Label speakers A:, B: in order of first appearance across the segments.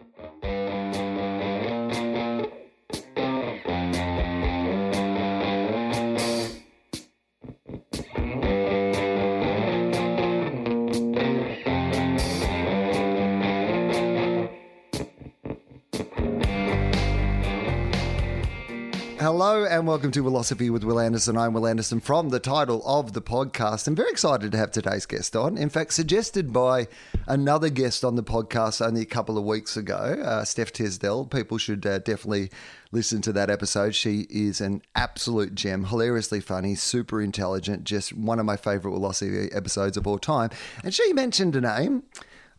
A: Thank you. Hello and welcome to Philosophy with Will Anderson. I'm Will Anderson from the title of the podcast. I'm very excited to have today's guest on. In fact, suggested by another guest on the podcast only a couple of weeks ago, uh, Steph Tisdell. People should uh, definitely listen to that episode. She is an absolute gem, hilariously funny, super intelligent, just one of my favorite philosophy episodes of all time. And she mentioned a name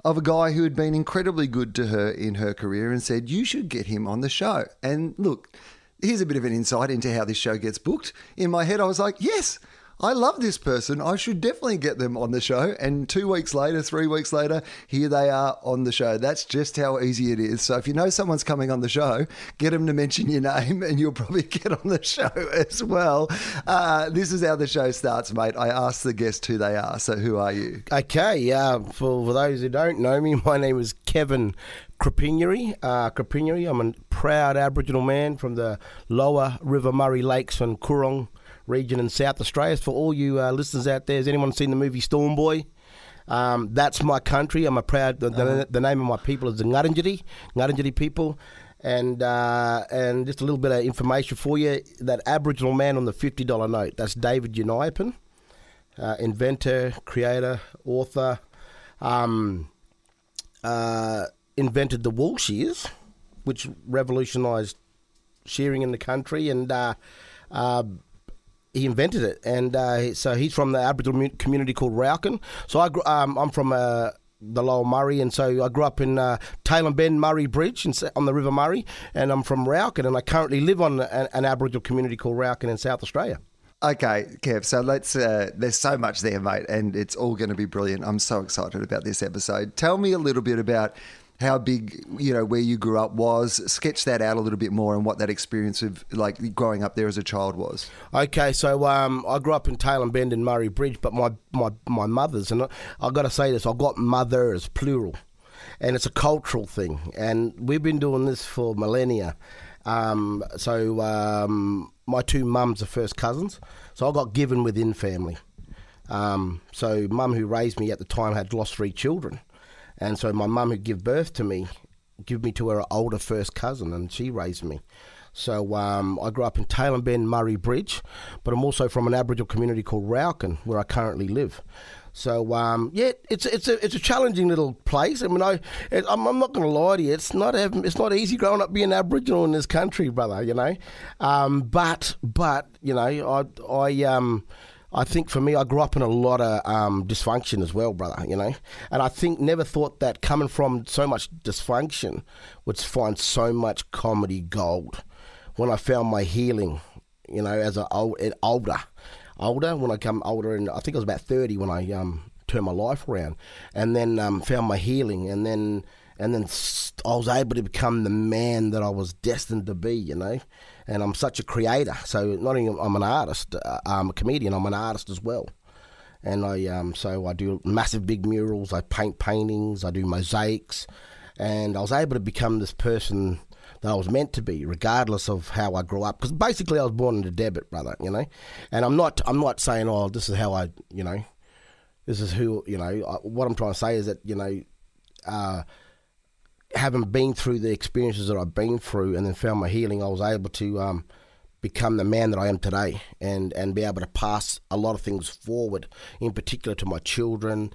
A: of a guy who had been incredibly good to her in her career and said, You should get him on the show. And look, here's a bit of an insight into how this show gets booked. In my head, I was like, yes, I love this person. I should definitely get them on the show. And two weeks later, three weeks later, here they are on the show. That's just how easy it is. So if you know someone's coming on the show, get them to mention your name and you'll probably get on the show as well. Uh, this is how the show starts, mate. I ask the guest who they are. So who are you?
B: Okay, uh, for, for those who don't know me, my name is Kevin Kropinyeri. Uh. I'm a proud Aboriginal man from the lower River Murray Lakes and Coorong region in South Australia. For all you uh, listeners out there, has anyone seen the movie Storm Boy? Um, that's my country. I'm a proud. The, the, uh-huh. the, name of my people is the Ngarrindjeri, Ngarrindjeri people. And uh, and just a little bit of information for you. That Aboriginal man on the fifty dollar note. That's David Unaipon, uh, inventor, creator, author. Um, uh, invented the wool shears, which revolutionised shearing in the country, and uh, uh, he invented it. And uh, so he's from the Aboriginal community called Raukkan. So I, um, I'm from uh, the Lower Murray, and so I grew up in uh, Tailem Bend Murray Bridge in, on the River Murray, and I'm from Raukkan, and I currently live on an, an Aboriginal community called Raukkan in South Australia.
A: Okay, Kev. So let's. Uh, there's so much there, mate, and it's all going to be brilliant. I'm so excited about this episode. Tell me a little bit about how big you know where you grew up was. Sketch that out a little bit more and what that experience of like growing up there as a child was.
B: Okay, so um, I grew up in Tailem Bend and Murray Bridge, but my my my mother's and I, I got to say this: I got mothers plural, and it's a cultural thing, and we've been doing this for millennia. Um, so um, my two mums are first cousins, so I got given within family. Um, so mum who raised me at the time had lost three children. And so my mum, who gave birth to me, gave me to her older first cousin, and she raised me. So um, I grew up in Bend, Murray Bridge, but I'm also from an Aboriginal community called Raukkan, where I currently live. So um, yeah, it's it's a it's a challenging little place. I mean, I it, I'm, I'm, not going to lie to you. It's not it's not easy growing up being Aboriginal in this country, brother. You know, um, but but you know, I I um I think for me, I grew up in a lot of um, dysfunction as well, brother. You know, and I think never thought that coming from so much dysfunction would find so much comedy gold. When I found my healing, you know, as an old, older, older when I come older, and I think I was about thirty when I um, turned my life around, and then um, found my healing, and then and then I was able to become the man that I was destined to be. You know and I'm such a creator. So not only I'm an artist, uh, I'm a comedian. I'm an artist as well. And I um, so I do massive big murals. I paint paintings. I do mosaics, and I was able to become this person that I was meant to be, regardless of how I grew up. Because basically, I was born into debit, brother. You know, and I'm not. I'm not saying, oh, this is how I. You know, this is who. You know, I, what I'm trying to say is that you know. Uh, having been through the experiences that I've been through and then found my healing, I was able to um, become the man that I am today and, and be able to pass a lot of things forward, in particular to my children,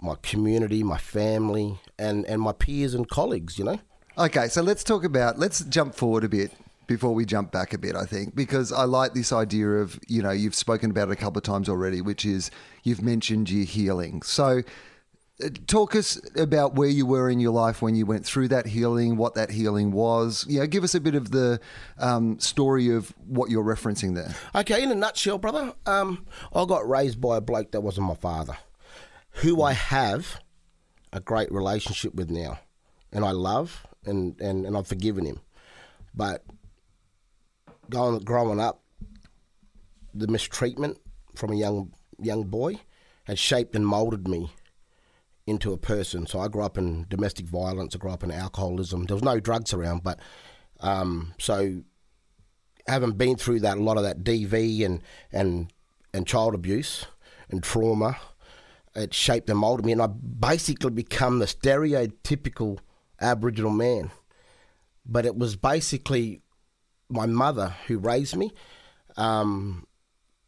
B: my community, my family, and, and my peers and colleagues, you know?
A: Okay, so let's talk about, let's jump forward a bit before we jump back a bit, I think, because I like this idea of, you know, you've spoken about it a couple of times already, which is you've mentioned your healing. So, talk us about where you were in your life when you went through that healing, what that healing was. You know, give us a bit of the um, story of what you're referencing there.
B: Okay, in a nutshell, brother, um, I got raised by a bloke that wasn't my father, who I have a great relationship with now, and I love, and, and, and I've forgiven him. But going, growing up, the mistreatment from a young young boy had shaped and molded me into a person. So I grew up in domestic violence. I grew up in alcoholism. There was no drugs around, but um, so having been through that, a lot of that DV and and and child abuse and trauma, it shaped and molded me, and I basically become the stereotypical Aboriginal man. But it was basically my mother who raised me. Um,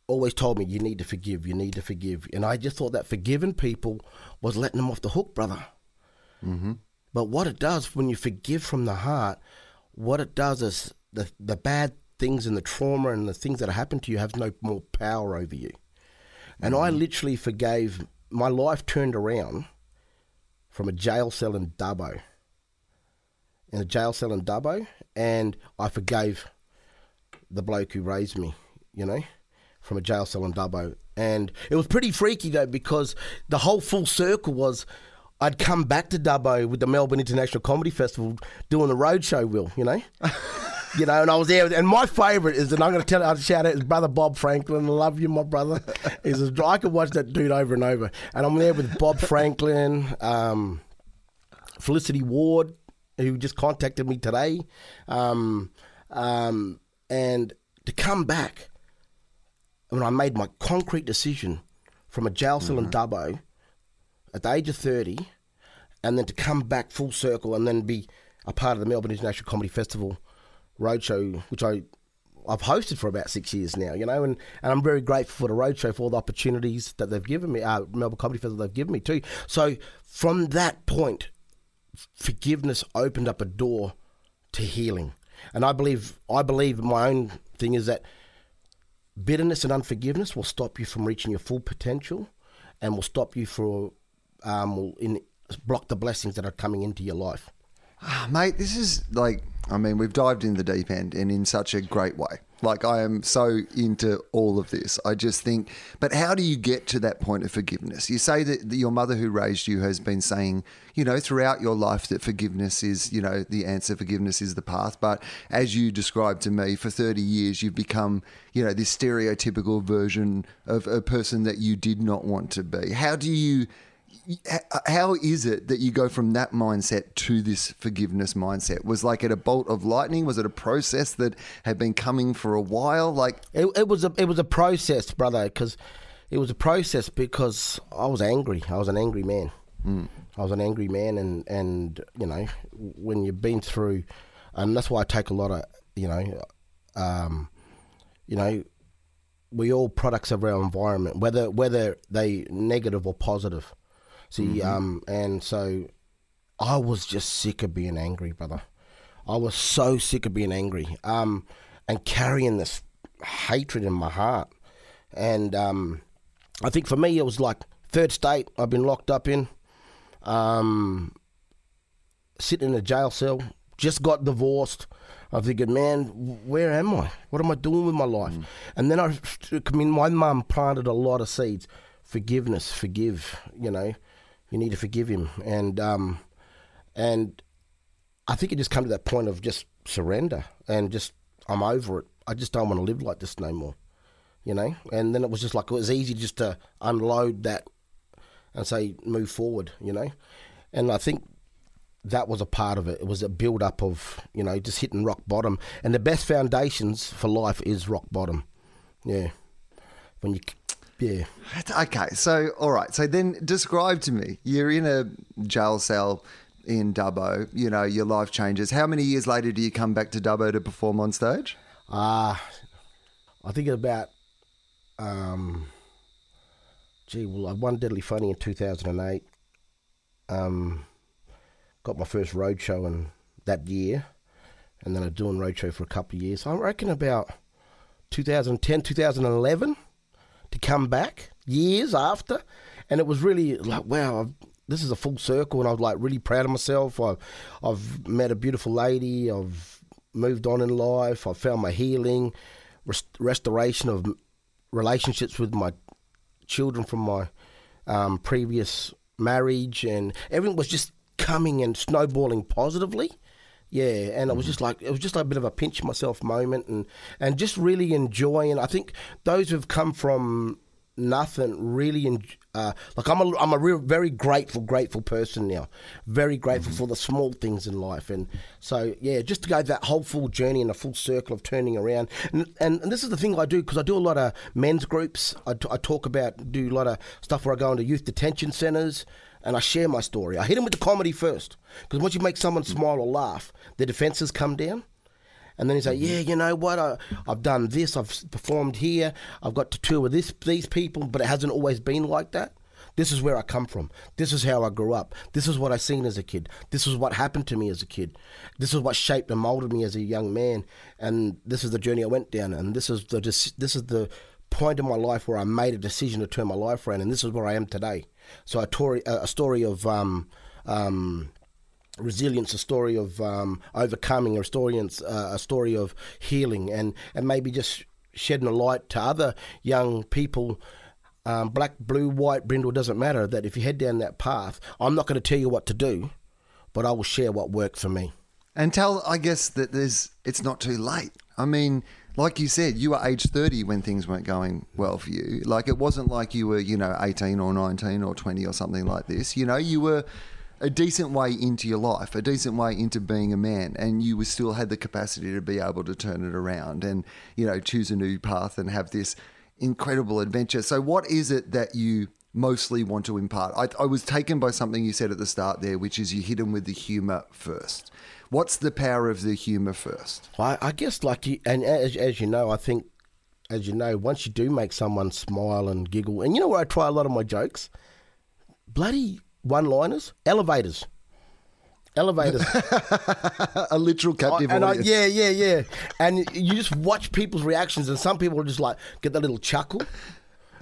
B: always told me you need to forgive, you need to forgive, and I just thought that forgiving people was letting them off the hook, brother.
A: Mm-hmm.
B: But what it does when you forgive from the heart, what it does is the the bad things and the trauma and the things that happened to you have no more power over you. And I literally forgave. My life turned around from a jail cell in Dubbo. In a jail cell in Dubbo, and I forgave the bloke who raised me. You know, from a jail cell in Dubbo, and it was pretty freaky though because the whole full circle was. I'd come back to Dubbo with the Melbourne International Comedy Festival doing the roadshow, Will, you know? you know, and I was there. And my favourite is, and I'm going to tell you, I'll shout out his brother Bob Franklin. I love you, my brother. Is I could watch that dude over and over. And I'm there with Bob Franklin, um, Felicity Ward, who just contacted me today, um, um, and to come back when I made my concrete decision from a jail cell in Dubbo at the age of 30, and then to come back full circle and then be a part of the Melbourne International Comedy Festival roadshow, which I I've hosted for about six years now, you know, and, and I'm very grateful for the roadshow for all the opportunities that they've given me, uh, Melbourne Comedy Festival they've given me too. So from that point, forgiveness opened up a door to healing, and I believe I believe my own thing is that bitterness and unforgiveness will stop you from reaching your full potential, and will stop you for um, will in block the blessings that are coming into your life.
A: Ah, mate, this is like, I mean, we've dived in the deep end and in such a great way. Like, I am so into all of this. I just think, but how do you get to that point of forgiveness? You say that your mother who raised you has been saying, you know, throughout your life that forgiveness is, you know, the answer, forgiveness is the path. But as you described to me, for 30 years, you've become, you know, this stereotypical version of a person that you did not want to be. How do you how is it that you go from that mindset to this forgiveness mindset? Was like it a bolt of lightning? Was it a process that had been coming for a while? Like
B: it, it was a it was a process, brother, because it was a process because I was angry. I was an angry man.
A: Mm.
B: I was an angry man, and and you know when you've been through, and that's why I take a lot of you know, um, you know, we all products of our environment, whether whether they negative or positive. See, um, and so I was just sick of being angry, brother. I was so sick of being angry, um, and carrying this hatred in my heart. And um, I think for me, it was like third state. I've been locked up in, um, sitting in a jail cell. Just got divorced. I'm thinking, man, where am I? What am I doing with my life? And then I, I mean, my mum planted a lot of seeds. Forgiveness, forgive. You know, you need to forgive him, and um, and I think it just come to that point of just surrender and just I'm over it. I just don't want to live like this no more, you know. And then it was just like it was easy just to unload that and say move forward, you know. And I think that was a part of it. It was a build up of you know just hitting rock bottom. And the best foundations for life is rock bottom. Yeah, when you yeah.
A: Okay, so all right. So then describe to me. You're in a jail cell in Dubbo. You know, your life changes. How many years later do you come back to Dubbo to perform on stage?
B: Ah, I think about um, gee, well, I won Deadly Funny in two thousand and eight. Um, got my first road show in that year, and then I'm doing road show for a couple of years. I reckon about 2010, 2011 to come back years after, and it was really like wow. I've, this is a full circle, and I was like really proud of myself. I've, I've met a beautiful lady. I've moved on in life. I've found my healing, rest- restoration of relationships with my children from my um, previous marriage, and everything was just coming and snowballing positively. Yeah, and it was just like it was just like a bit of a pinch myself moment, and and just really enjoying. I think those who've come from nothing really en- Uh, like I'm a I'm a real, very grateful grateful person now, very grateful
A: Mm-hmm.
B: for the small things in life, and so yeah, just to go that whole full journey and a full circle of turning around, and and, and this is the thing I do because I do a lot of men's groups. I, t- I talk about do a lot of stuff where I go into youth detention centres. And I share my story. I hit them with the comedy first, because once you make someone smile or laugh, their defences come down. And then he's like, yeah, you know what? I, I've done this. I've performed here. I've got to tour with this these people, but it hasn't always been like that. This is where I come from. This is how I grew up. This is what I seen as a kid. This is what happened to me as a kid. This is what shaped and molded me as a young man. And this is the journey I went down. And this is the this is the point in my life where I made a decision to turn my life around. And this is where I am today. So a, a a story of um, um, resilience, a story of um, overcoming, a story, uh, a story of healing, and, and maybe just shedding a light to other young people. Um, black, blue, white, brindle doesn't matter. That if you head down that path, I'm not going to tell you what to do, but I will share what worked for me.
A: And tell, I guess, that there's it's not too late. I mean, like you said, you were age 30 when things weren't going well for you. Like, it wasn't like you were, you know, 18 or 19 or 20 or something like this. You know, you were a decent way into your life, a decent way into being a man, and you still had the capacity to be able to turn it around and, you know, choose a new path and have this incredible adventure. So, what is it that you mostly want to impart? I, I was taken by something you said at the start there, which is you hit them with the humour first. What's the power of the humour first?
B: I, I guess, like you, and as, as you know, I think, as you know, once you do make someone smile and giggle, and you know where I try a lot of my jokes? Bloody one liners, elevators. Elevators.
A: a literal captive
B: and I,
A: audience.
B: yeah, yeah, yeah. And you just watch people's reactions, and some people will just like get that little chuckle.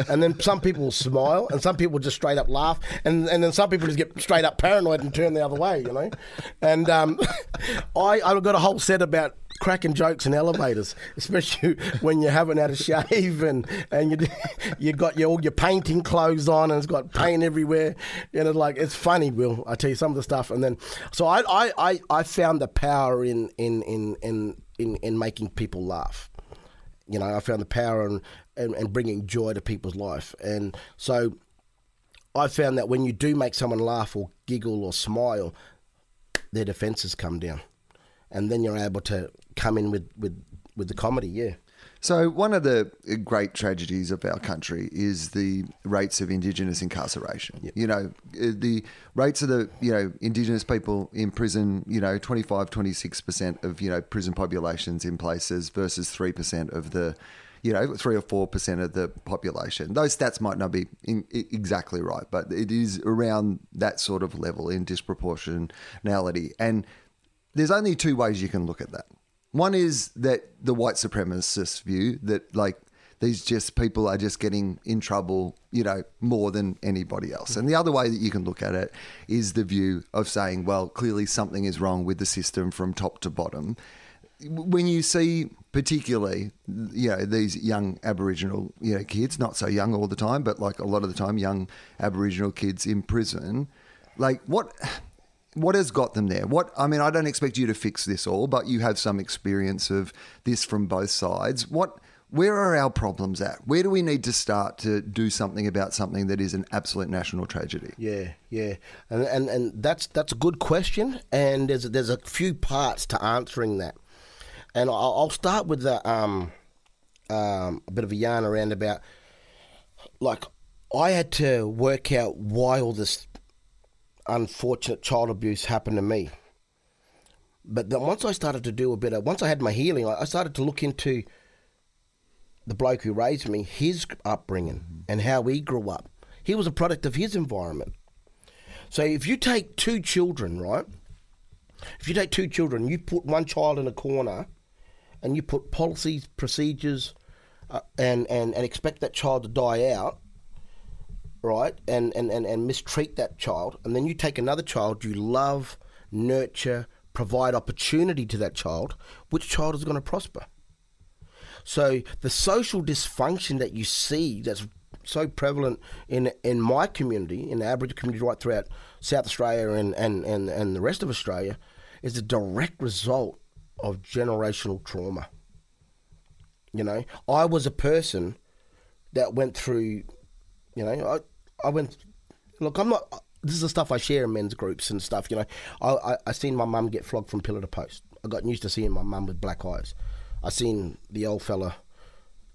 B: And then some people will smile, and some people just straight up laugh, and, and then some people just get straight up paranoid and turn the other way, you know. And um, I I've got a whole set about cracking jokes in elevators, especially when you haven't had a shave and and you you got your all your painting clothes on and it's got paint everywhere, and it's like it's funny. Will I tell you some of the stuff? And then so I I, I, I found the power in in in in in, in making people laugh. You know, I found the power and, in, in bringing joy to people's life. And so I found that when you do make someone laugh or giggle or smile, their defenses come down. And then you're able to come in with, with, with the comedy, yeah.
A: So, one of the great tragedies of our country is the rates of Indigenous incarceration. You know, uh, the rates of the, you know, Indigenous people in prison, you know, 25, 26% of, you know, prison populations in places versus 3% of the, you know, 3 or 4% of the population. Those stats might not be in, exactly right, but it is around that sort of level in disproportionality. And there's only two ways you can look at that. One is that the white supremacist view that like these just people are just getting in trouble, you know, more than anybody else. And the other way that you can look at it is the view of saying, well, clearly something is wrong with the system from top to bottom. When you see particularly, you know, these young Aboriginal, you know, kids, not so young all the time, but like a lot of the time, young Aboriginal kids in prison, like what what has got them there? What I mean, I don't expect you to fix this all, but you have some experience of this from both sides. What where are our problems at? Where do we need to start to do something about something that is an absolute national tragedy?
B: Yeah, yeah, and and, and that's that's a good question, and there's there's a few parts to answering that, and I'll, start with the um, um, a bit of a yarn around about like I had to work out why all this unfortunate child abuse happened to me. But then once I started to do a bit of once I had my healing, I started to look into the bloke who raised me, his upbringing, and how he grew up. He was a product of his environment. So if you take two children, right? If you take two children, you put one child in a corner, and you put policies, procedures, uh, and, and and expect that child to die out, right? And, and and and mistreat that child, and then you take another child you love, nurture, provide opportunity to that child. Which child is going to prosper? So the social dysfunction that you see that's so prevalent in in my community, in the Aboriginal community right throughout South Australia and, and, and, and the rest of Australia, is a direct result of generational trauma. You know, I was a person that went through, you know, I, I went. Look, I'm not. This is the stuff I share in men's groups and stuff. You know, I I, I seen my mum get flogged from pillar to post. I got used to seeing my mum with black eyes. I seen the old fella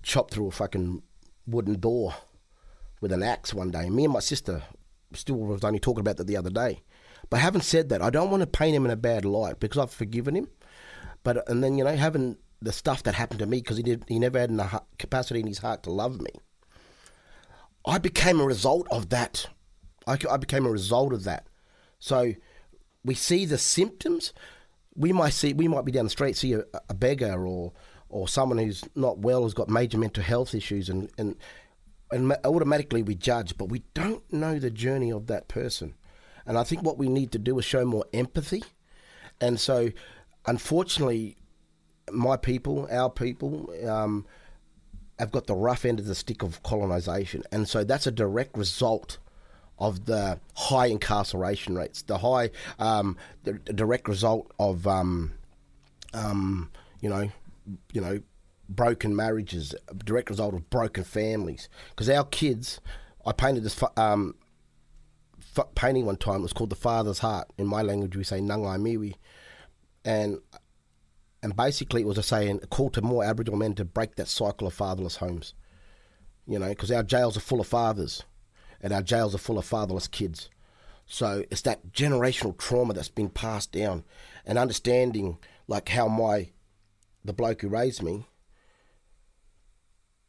B: chop through a fucking wooden door with an axe one day. Me and my sister still was only talking about that the other day. But having said that, I don't want to paint him in a bad light because I've forgiven him. But and then you know having the stuff that happened to me because he did he never had the capacity in his heart to love me. I became a result of that. I, I became a result of that. So we see the symptoms. We might see we might be down the street see a, a beggar or or someone who's not well has got major mental health issues and and and automatically we judge, but we don't know the journey of that person. And I think what we need to do is show more empathy. And so, unfortunately, my people, our people, um, have got the rough end of the stick of colonisation. And so that's a direct result of the high incarceration rates, the high, um, the, the, direct result of, um, um you know, you know, broken marriages, direct result of broken families. Because our kids, I painted this um, painting one time. It was called the Father's Heart. In my language, we say Nangai Miwi, and and basically it was a saying, a call to more Aboriginal men to break that cycle of fatherless homes. You know, because our jails are full of fathers, and our jails are full of fatherless kids. So it's that generational trauma that's been passed down, and understanding like how my the bloke who raised me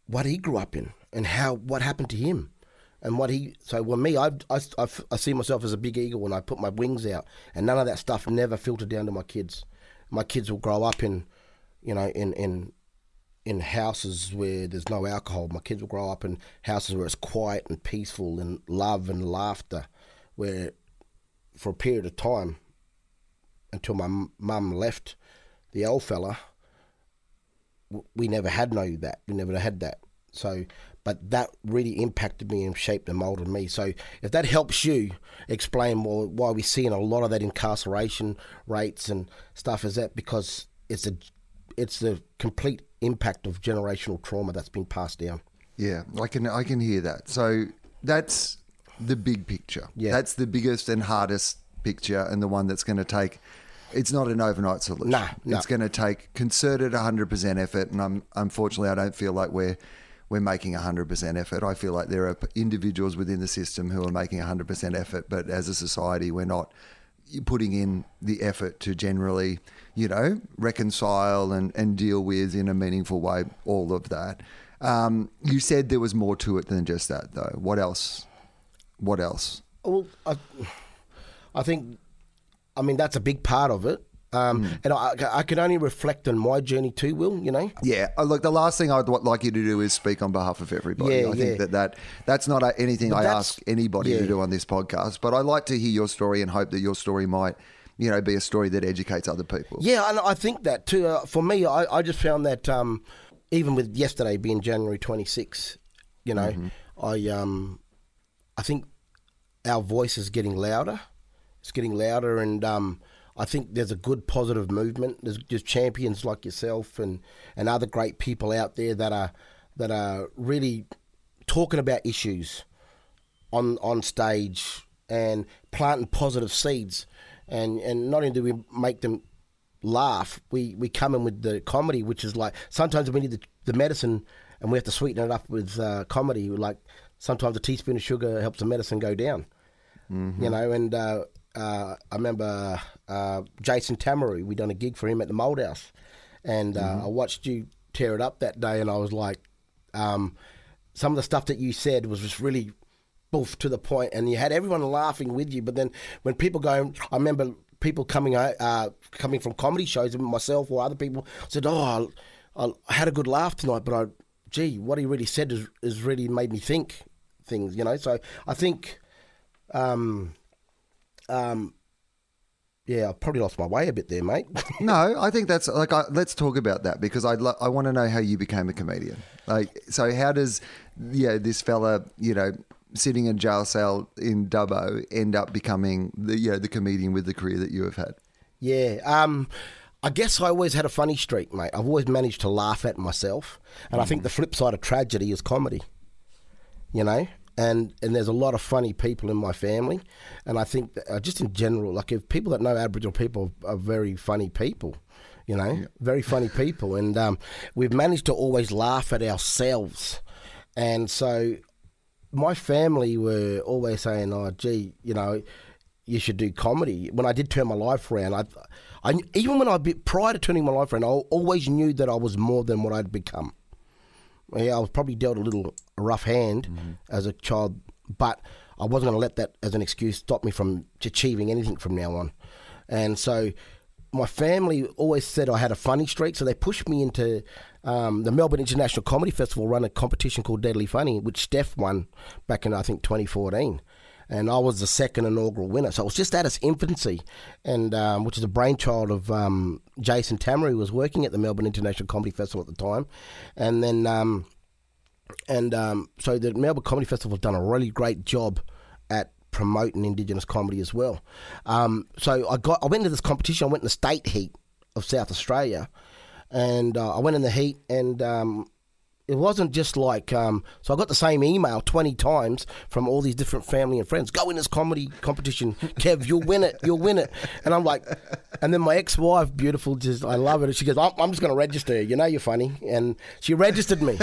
B: what he grew up in and how what happened to him and what he so well me I, I, I, see myself as a big eagle when I put my wings out and none of that stuff never filtered down to my kids my kids will grow up in you know in in in houses where there's no alcohol my kids will grow up in houses where it's quiet and peaceful and love and laughter where for a period of time until my mum left the old fella we never had no that. We never had that. So, but that really impacted me and shaped and molded me. So, if that helps you explain why we're seeing a lot of that incarceration rates and stuff, is that because it's a it's the complete impact of generational trauma that's been passed down.
A: Yeah, I can I can hear that. So that's the big picture. Yeah, that's the biggest and hardest picture, and the one that's going to take it's not an overnight solution.
B: Nah,
A: it's going to take concerted 100% effort, and I'm unfortunately I don't feel like we're we're making 100% effort. I feel like there are individuals within the system who are making 100% effort, but as a society, we're not putting in the effort to generally, you know, reconcile and, and deal with in a meaningful way all of that. Um, you said there was more to it than just that, though. What else? What else?
B: Well, I, I think I mean, that's a big part of it. Um, mm. And I, I, can only reflect on my journey too, Will. You know.
A: Yeah. Uh, look, the last thing I'd like you to do is speak on behalf of everybody. Yeah, I think that, that that's not anything but I ask anybody yeah. to do on this podcast. But I like to hear your story and hope that your story might, you know, be a story that educates other people.
B: Yeah, and I think that too. Uh, for me, I, I just found that um, even with yesterday being January 26, you know, mm-hmm. I um, I think our voice is getting louder it's getting louder, and um, I think there's a good positive movement. There's just champions like yourself and, and other great people out there that are that are really talking about issues on on stage and planting positive seeds. And and not only do we make them laugh, we, we come in with the comedy, which is like sometimes we need the, the medicine and we have to sweeten it up with uh, comedy. Like sometimes a teaspoon of sugar helps the medicine go down. Mm-hmm. You know, and uh, uh, I remember uh, Jason Tamiru. We done a gig for him at the Malthouse, and uh, mm-hmm. I watched you tear it up that day, and I was like, um, some of the stuff that you said was just really boof to the point, and you had everyone laughing with you. But then when people go, I remember people coming uh, coming from comedy shows, myself or other people said, "Oh, I, I had a good laugh tonight," but I, gee, what he really said is, is really made me think things, you know. So I think. Um, um, yeah, I probably lost my way a bit there, mate.
A: no, I think that's like I, let's talk about that because I lo- I want to know how you became a comedian. Like, so how does yeah this fella you know sitting in jail cell in Dubbo end up becoming the you know the comedian with the career that you have had?
B: Yeah, um, I guess I always had a funny streak, mate. I've always managed to laugh at myself, and mm. I think mm. the flip side of tragedy is comedy. You know, and and there's a lot of funny people in my family, and I think that, uh, just in general, like if people that know Aboriginal people are very funny people, you know, yeah. very funny people, and um, we've managed to always laugh at ourselves, and so my family were always saying, "Oh, gee, you know." You should do comedy. When I did turn my life around, I, I even when I prior to turning my life around, I always knew that I was more than what I'd become yeah, I was probably dealt a little rough hand mm-hmm. as a child, but I wasn't going to let that as an excuse stop me from achieving anything from now on. And so my family always said I had a funny streak, so they pushed me into um, the Melbourne International Comedy Festival, run a competition called Deadly Funny, which Steph won back in I think 2014 and I was the second inaugural winner. So it was just at its infancy, and um, which is a brainchild of um, Jason Tamiru, who was working at the Melbourne International Comedy Festival at the time, and then um, and um, so the Melbourne Comedy Festival has done a really great job at promoting Indigenous comedy as well. Um, so I got I went into this competition. I went in the state heat of South Australia, and uh, I went in the heat and um, it wasn't just like um, so I got the same email 20 times from all these different family and friends. Go in this comedy competition Kev you'll win it you'll win it. And I'm like and then my ex-wife beautiful just I love it she goes I'm, I'm just going to register you. Know you're funny. And she registered me.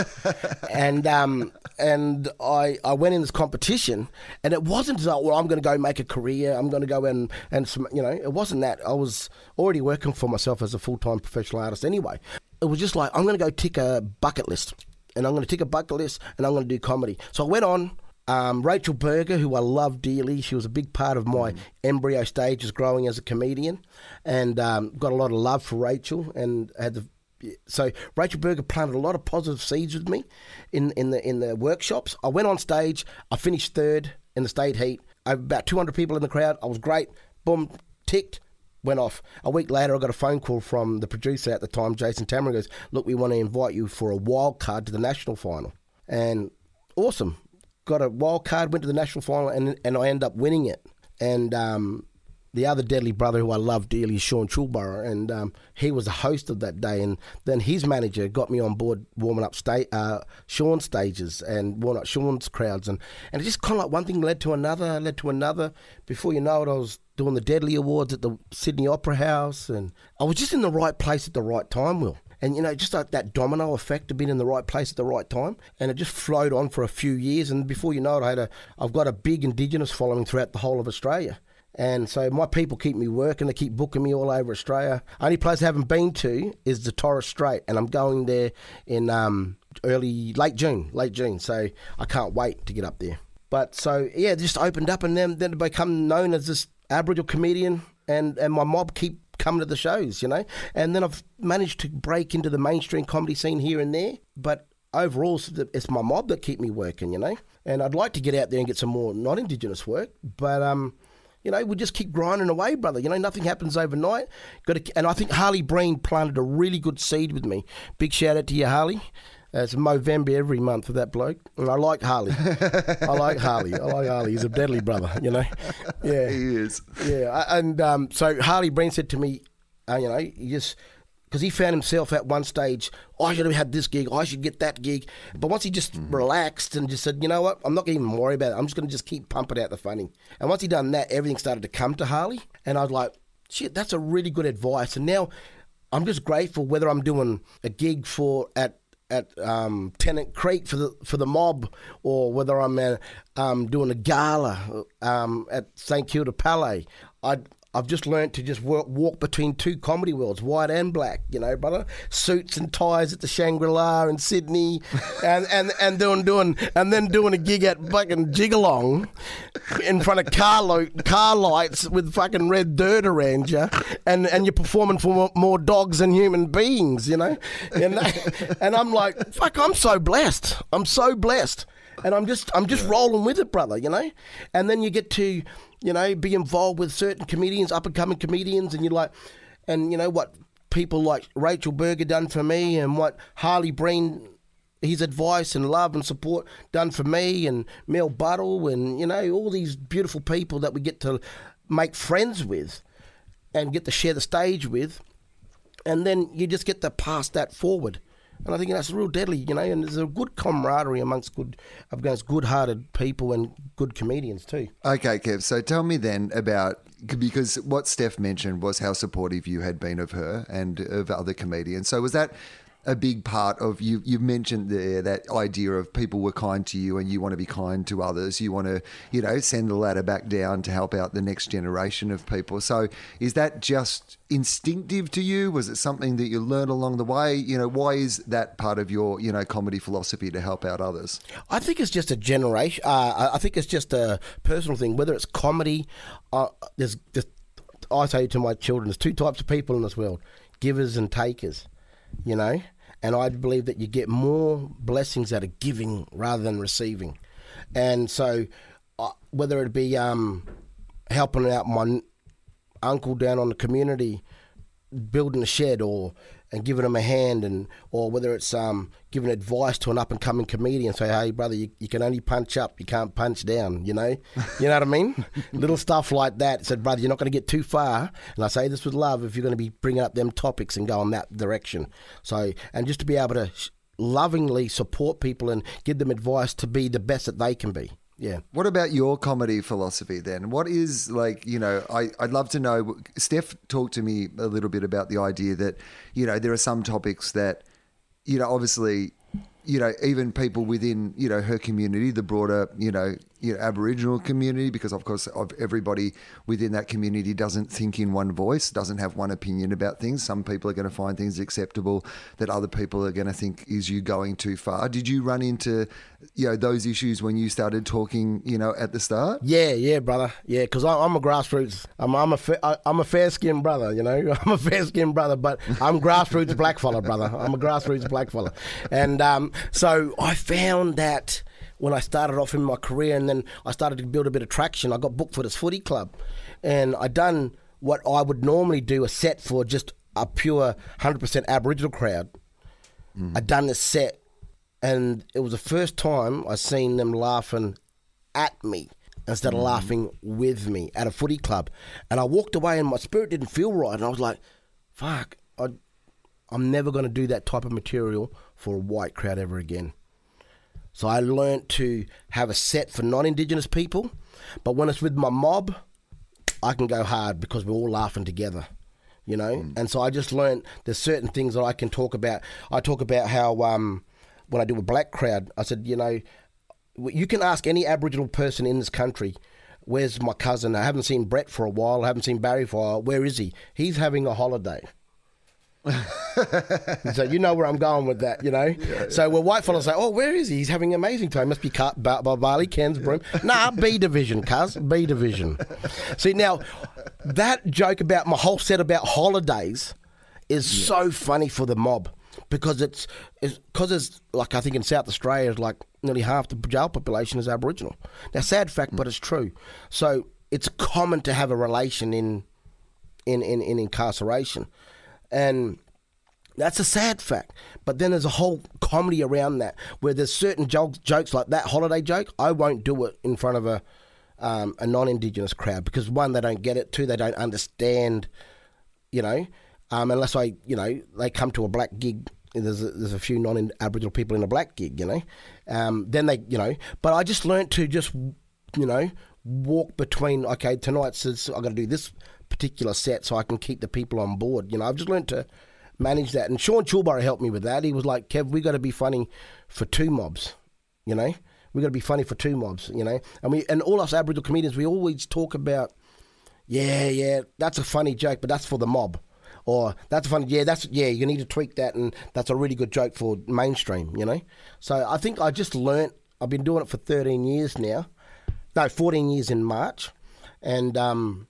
B: And um, and I I went in this competition and it wasn't like well I'm going to go make a career. I'm going to go and and some, you know it wasn't that. I was already working for myself as a full-time professional artist anyway. It was just like I'm going to go tick a bucket list and I'm going to tick a bucket list and I'm going to do comedy. So I went on. Um, Rachel Berger, who I love dearly, she was a big part of my mm. embryo stages growing as a comedian, and um, got a lot of love for Rachel, and had the so Rachel Berger planted a lot of positive seeds with me in in the in the workshops. I went on stage, I finished third in the state heat. I about 200 people in the crowd. I was great. Boom, ticked went off. A week later, I got a phone call from the producer at the time, Jason Tamiru. Goes, look, we want to invite you for a wild card to the national final, and awesome. Got a wild card, went to the national final, and and I end up winning it. And um, the other deadly brother who I love dearly is Sean Choolburra, and um, he was the host of that day. And then his manager got me on board warming up sta- uh, Sean's stages and warming up Sean's crowds, and, and it just kind of like one thing led to another, led to another. Before you know it, I was doing the Deadly Awards at the Sydney Opera House, and I was just in the right place at the right time, Will. And you know, just like that domino effect of being in the right place at the right time, and it just flowed on for a few years. And before you know it, I had a, I've got a big Indigenous following throughout the whole of Australia. And so my people keep me working. They keep booking me all over Australia. Only place I haven't been to is the Torres Strait, and I'm going there in um, early, late June, late June. So I can't wait to get up there. But so yeah, just opened up, and then then become known as this Aboriginal comedian, and and my mob keep coming to the shows, you know. And then I've managed to break into the mainstream comedy scene here and there, but overall, it's my mob that keep me working, you know. And I'd like to get out there and get some more non-Indigenous work, but um, you know, we just keep grinding away, brother. You know, nothing happens overnight. Got to, and I think Harley Breen planted a really good seed with me. Big shout out to you, Harley. Uh, it's Movember every month for that bloke, and I like Harley. I like Harley. I like Harley. He's a deadly brother, you know.
A: Yeah, he is.
B: Yeah, and um, so Harley Breen said to me, uh, you know, you just because he found himself at one stage, oh, I should have had this gig, oh, I should get that gig. But once he just mm. relaxed and just said, you know what, I'm not going to even worry about it. I'm just going to just keep pumping out the funny. And once he done that, everything started to come to Harley. And I was like, shit, that's a really good advice. And now I'm just grateful whether I'm doing a gig for at at um, Tennant Creek for the for the mob, or whether I'm uh, um, doing a gala um, at St Kilda Palais. I I've just learnt to just work, walk between two comedy worlds, white and black, you know, brother. Suits and ties at the Shangri La in Sydney, and, and, and doing doing and then doing a gig at fucking Jigalong in front of car lo- car lights with fucking red dirt around you, and and you're performing for more dogs than human beings, you know, and and I'm like, fuck, I'm so blessed. I'm so blessed and I'm just I'm just rolling with it, brother. You know, and then you get to you know, be involved with certain comedians, up and coming comedians, and you're like, and you know what people like Rachel Berger done for me, and what Harley Breen, his advice and love and support done for me, and Mel Buttle, and you know all these beautiful people that we get to make friends with, and get to share the stage with, and then you just get to pass that forward And I think that's real deadly, you know. And there's a good camaraderie amongst good, against good-hearted people and good comedians too.
A: Okay, Kev. So tell me then about because what Steph mentioned was how supportive you had been of her and of other comedians. So was that a big part of you. You mentioned there that idea of people were kind to you, and you want to be kind to others. You want to, you know, send the ladder back down to help out the next generation of people. So, is that just instinctive to you? Was it something that you learned along the way? You know, why is that part of your, you know, comedy philosophy to help out others?
B: I think it's just a generation. Uh, I think it's just a personal thing. Whether it's comedy, uh, there's, there's I say to my children, there's two types of people in this world: givers and takers. You know, and I believe that you get more blessings out of giving rather than receiving. And so, uh, whether it be um, helping out my uncle down on the community, building a shed, or and giving them a hand, and or whether it's um, giving advice to an up and coming comedian, say, hey brother, you, you can only punch up, you can't punch down, you know, you know what I mean? Little stuff like that. Said, brother, you're not going to get too far, and I say this with love if you're going to be bringing up them topics and go in that direction. So, and just to be able to lovingly support people and give them advice to be the best that they can be. Yeah.
A: What about your comedy philosophy then? What is like, you know, I, I'd love to know. Steph talked to me a little bit about the idea that, you know, there are some topics that, you know, obviously, you know, even people within, you know, her community, the broader, you know, you know, Aboriginal community, because of course, of everybody within that community doesn't think in one voice, doesn't have one opinion about things. Some people are going to find things acceptable that other people are going to think is you going too far. Did you run into, you know, those issues when you started talking, you know, at the start?
B: Yeah, yeah, brother. Yeah, because I'm a grassroots. I'm I'm a fa- I'm a fair skinned brother. You know, I'm a fair skinned brother, but I'm grassroots black fella, brother. I'm a grassroots black fella, and um, so I found that when I started off in my career, and then I started to build a bit of traction. I got booked for this footy club, and I done what I would normally do a set for just a pure hundred percent Aboriginal crowd. Mm. I done this set, and it was the first time I seen them laughing at me instead of mm. laughing with me at a footy club. And I walked away, and my spirit didn't feel right, and I was like, "Fuck, I, I'm never going to do that type of material for a white crowd ever again." So I learned to have a set for non-indigenous people, but when it's with my mob, I can go hard because we're all laughing together, you know. Mm. And so I just learned there's certain things that I can talk about. I talk about how um, when I do a black crowd, I said, you know, you can ask any Aboriginal person in this country. Where's my cousin? I haven't seen Brett for a while. I haven't seen Barry for a while. Where is he? He's having a holiday. So you know where I'm going with that, you know. Yeah, so yeah. when white fellas say, "Oh, where is he? He's having an amazing time. Must be cut by, by Barley Ken's broom." nah, B division, cuz B division. See now, that joke about my whole set about holidays is yeah. so funny for the mob because it's because it's, it's, like I think in South Australia, it's like nearly half the jail population is Aboriginal. Now, sad fact, mm. but it's true. So it's common to have a relation in in, in, in incarceration. And that's a sad fact. But then there's a whole comedy around that where there's certain jokes, jokes like that holiday joke. I won't do it in front of a um, a non-indigenous crowd because one, they don't get it. Two, they don't understand. You know, um, unless I, you know, they come to a black gig. There's a, there's a few non-Aboriginal people in a black gig. You know, um, then they, you know. But I just learned to just, you know, walk between. Okay, tonight says I got to do this particular set so I can keep the people on board. You know, I've just learned to manage that. And Sean Choolburra helped me with that. He was like, Kev, we got to be funny for two mobs, you know? We got to be funny for two mobs, you know? And we and all us Aboriginal comedians, we always talk about, yeah, yeah, that's a funny joke, but that's for the mob. Or that's a funny, yeah, that's yeah, you need to tweak that, and that's a really good joke for mainstream, you know. So I think I just learnt. I've been doing it for 13 years now, no, 14 years in March, and um,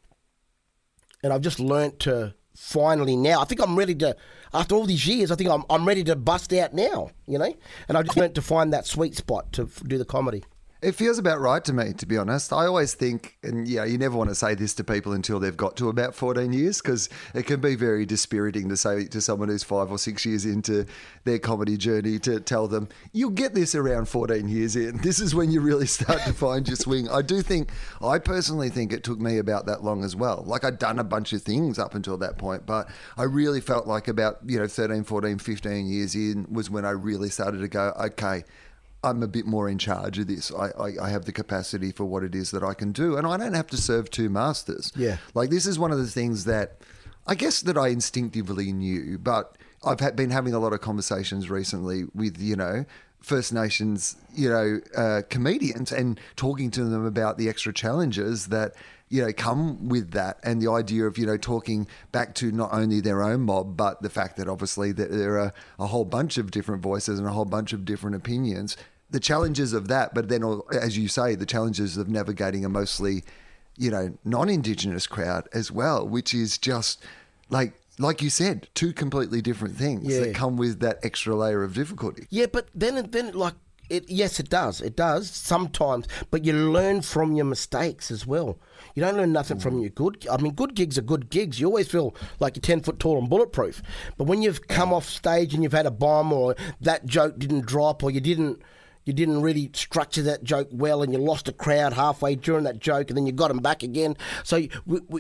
B: and I've just learnt to finally now. I think I'm ready to. After all these years, I think I'm I'm ready to bust out now. You know, and I just learnt to find that sweet spot to do the comedy.
A: It feels about right to me, to be honest. I always think, and yeah, you never want to say this to people until they've got to about 14 years because it can be very dispiriting to say to someone who's five or six years into their comedy journey to tell them, you'll get this around 14 years in. This is when you really start to find your swing. I do think, I personally think it took me about that long as well. Like I'd done a bunch of things up until that point, but I really felt like about, you know, 13, 14, 15 years in was when I really started to go, okay, I'm a bit more in charge of this. I, I, I, have the capacity for what it is that I can do, and I don't have to serve two masters.
B: Yeah,
A: like this is one of the things that I guess that I instinctively knew, but I've had, been having a lot of conversations recently with you know First Nations, you know, uh, comedians, and talking to them about the extra challenges that you know, come with that and the idea of, you know, talking back to not only their own mob, but the fact that obviously that there are a whole bunch of different voices and a whole bunch of different opinions. The challenges of that, but then, as you say, the challenges of navigating a mostly, you know, non-indigenous crowd as well, which is just like like you said, two completely different things yeah. that come with that extra layer of difficulty.
B: Yeah, but then then like it, yes, it does. It does sometimes, but you learn from your mistakes as well. You don't learn nothing from mm. your good. I mean, good gigs are good gigs. You always feel like you're ten foot tall and bulletproof. But when you've come mm. off stage and you've had a bomb, or that joke didn't drop, or you didn't you didn't really structure that joke well and you lost a crowd halfway during that joke and then you got them back again. So you,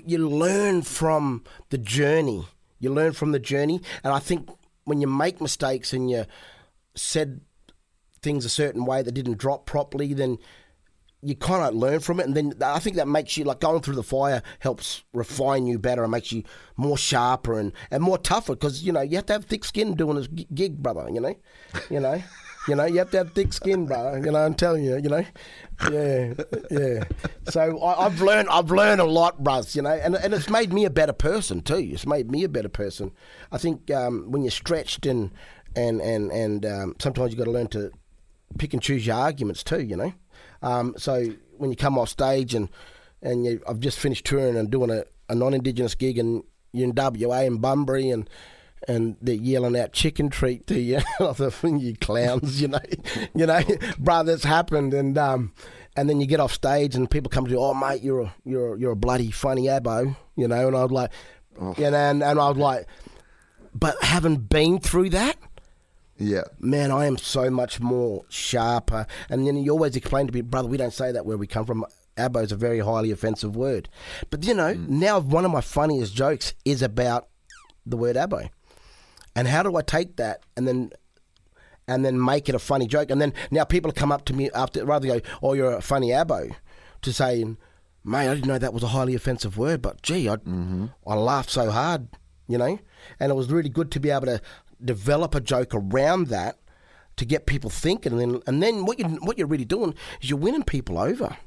B: you, learn from the journey. You learn from the journey. And I think when you make mistakes and you said things a certain way that didn't drop properly, then you kind of learn from it, and then I think that makes you like going through the fire helps refine you better and makes you more sharper and, and more tougher because you know you have to have thick skin doing this gig, brother. You know, you know, you know you have to have thick skin, brother. You know, I'm telling you, you know, yeah, yeah. So I, have learned I've learned a lot, brother. You know, and and it's made me a better person too. It's made me a better person. I think um, when you're stretched and and and and um, sometimes you have got to learn to pick and choose your arguments too. You know. Um, so when you come off stage and and you, I've just finished touring and doing a, a non-indigenous gig in in WA in Bunbury and and they're yelling out chicken treat to you, you clowns, you know, you know, brothers happened, and um, and then you get off stage and people come to you, oh mate, you're a you're a, you're a bloody funny abo, you know, and I was like, oh. you know, and, and I was like, but having been through that,
A: yeah.
B: Man, I am so much more sharper. And then you always explain to me, brother, we don't say that where we come from. Abo is a very highly offensive word. But you know, mm. now one of my funniest jokes is about the word abo. And how do I take that and then and then make it a funny joke? And then now people come up to me after rather go, Oh, you're a funny abo to saying, Mate, I didn't know that was a highly offensive word, but gee, I mm-hmm. I laughed so hard, you know? And it was really good to be able to develop a joke around that to get people thinking, and then and then what you what you're really doing is you're winning people over,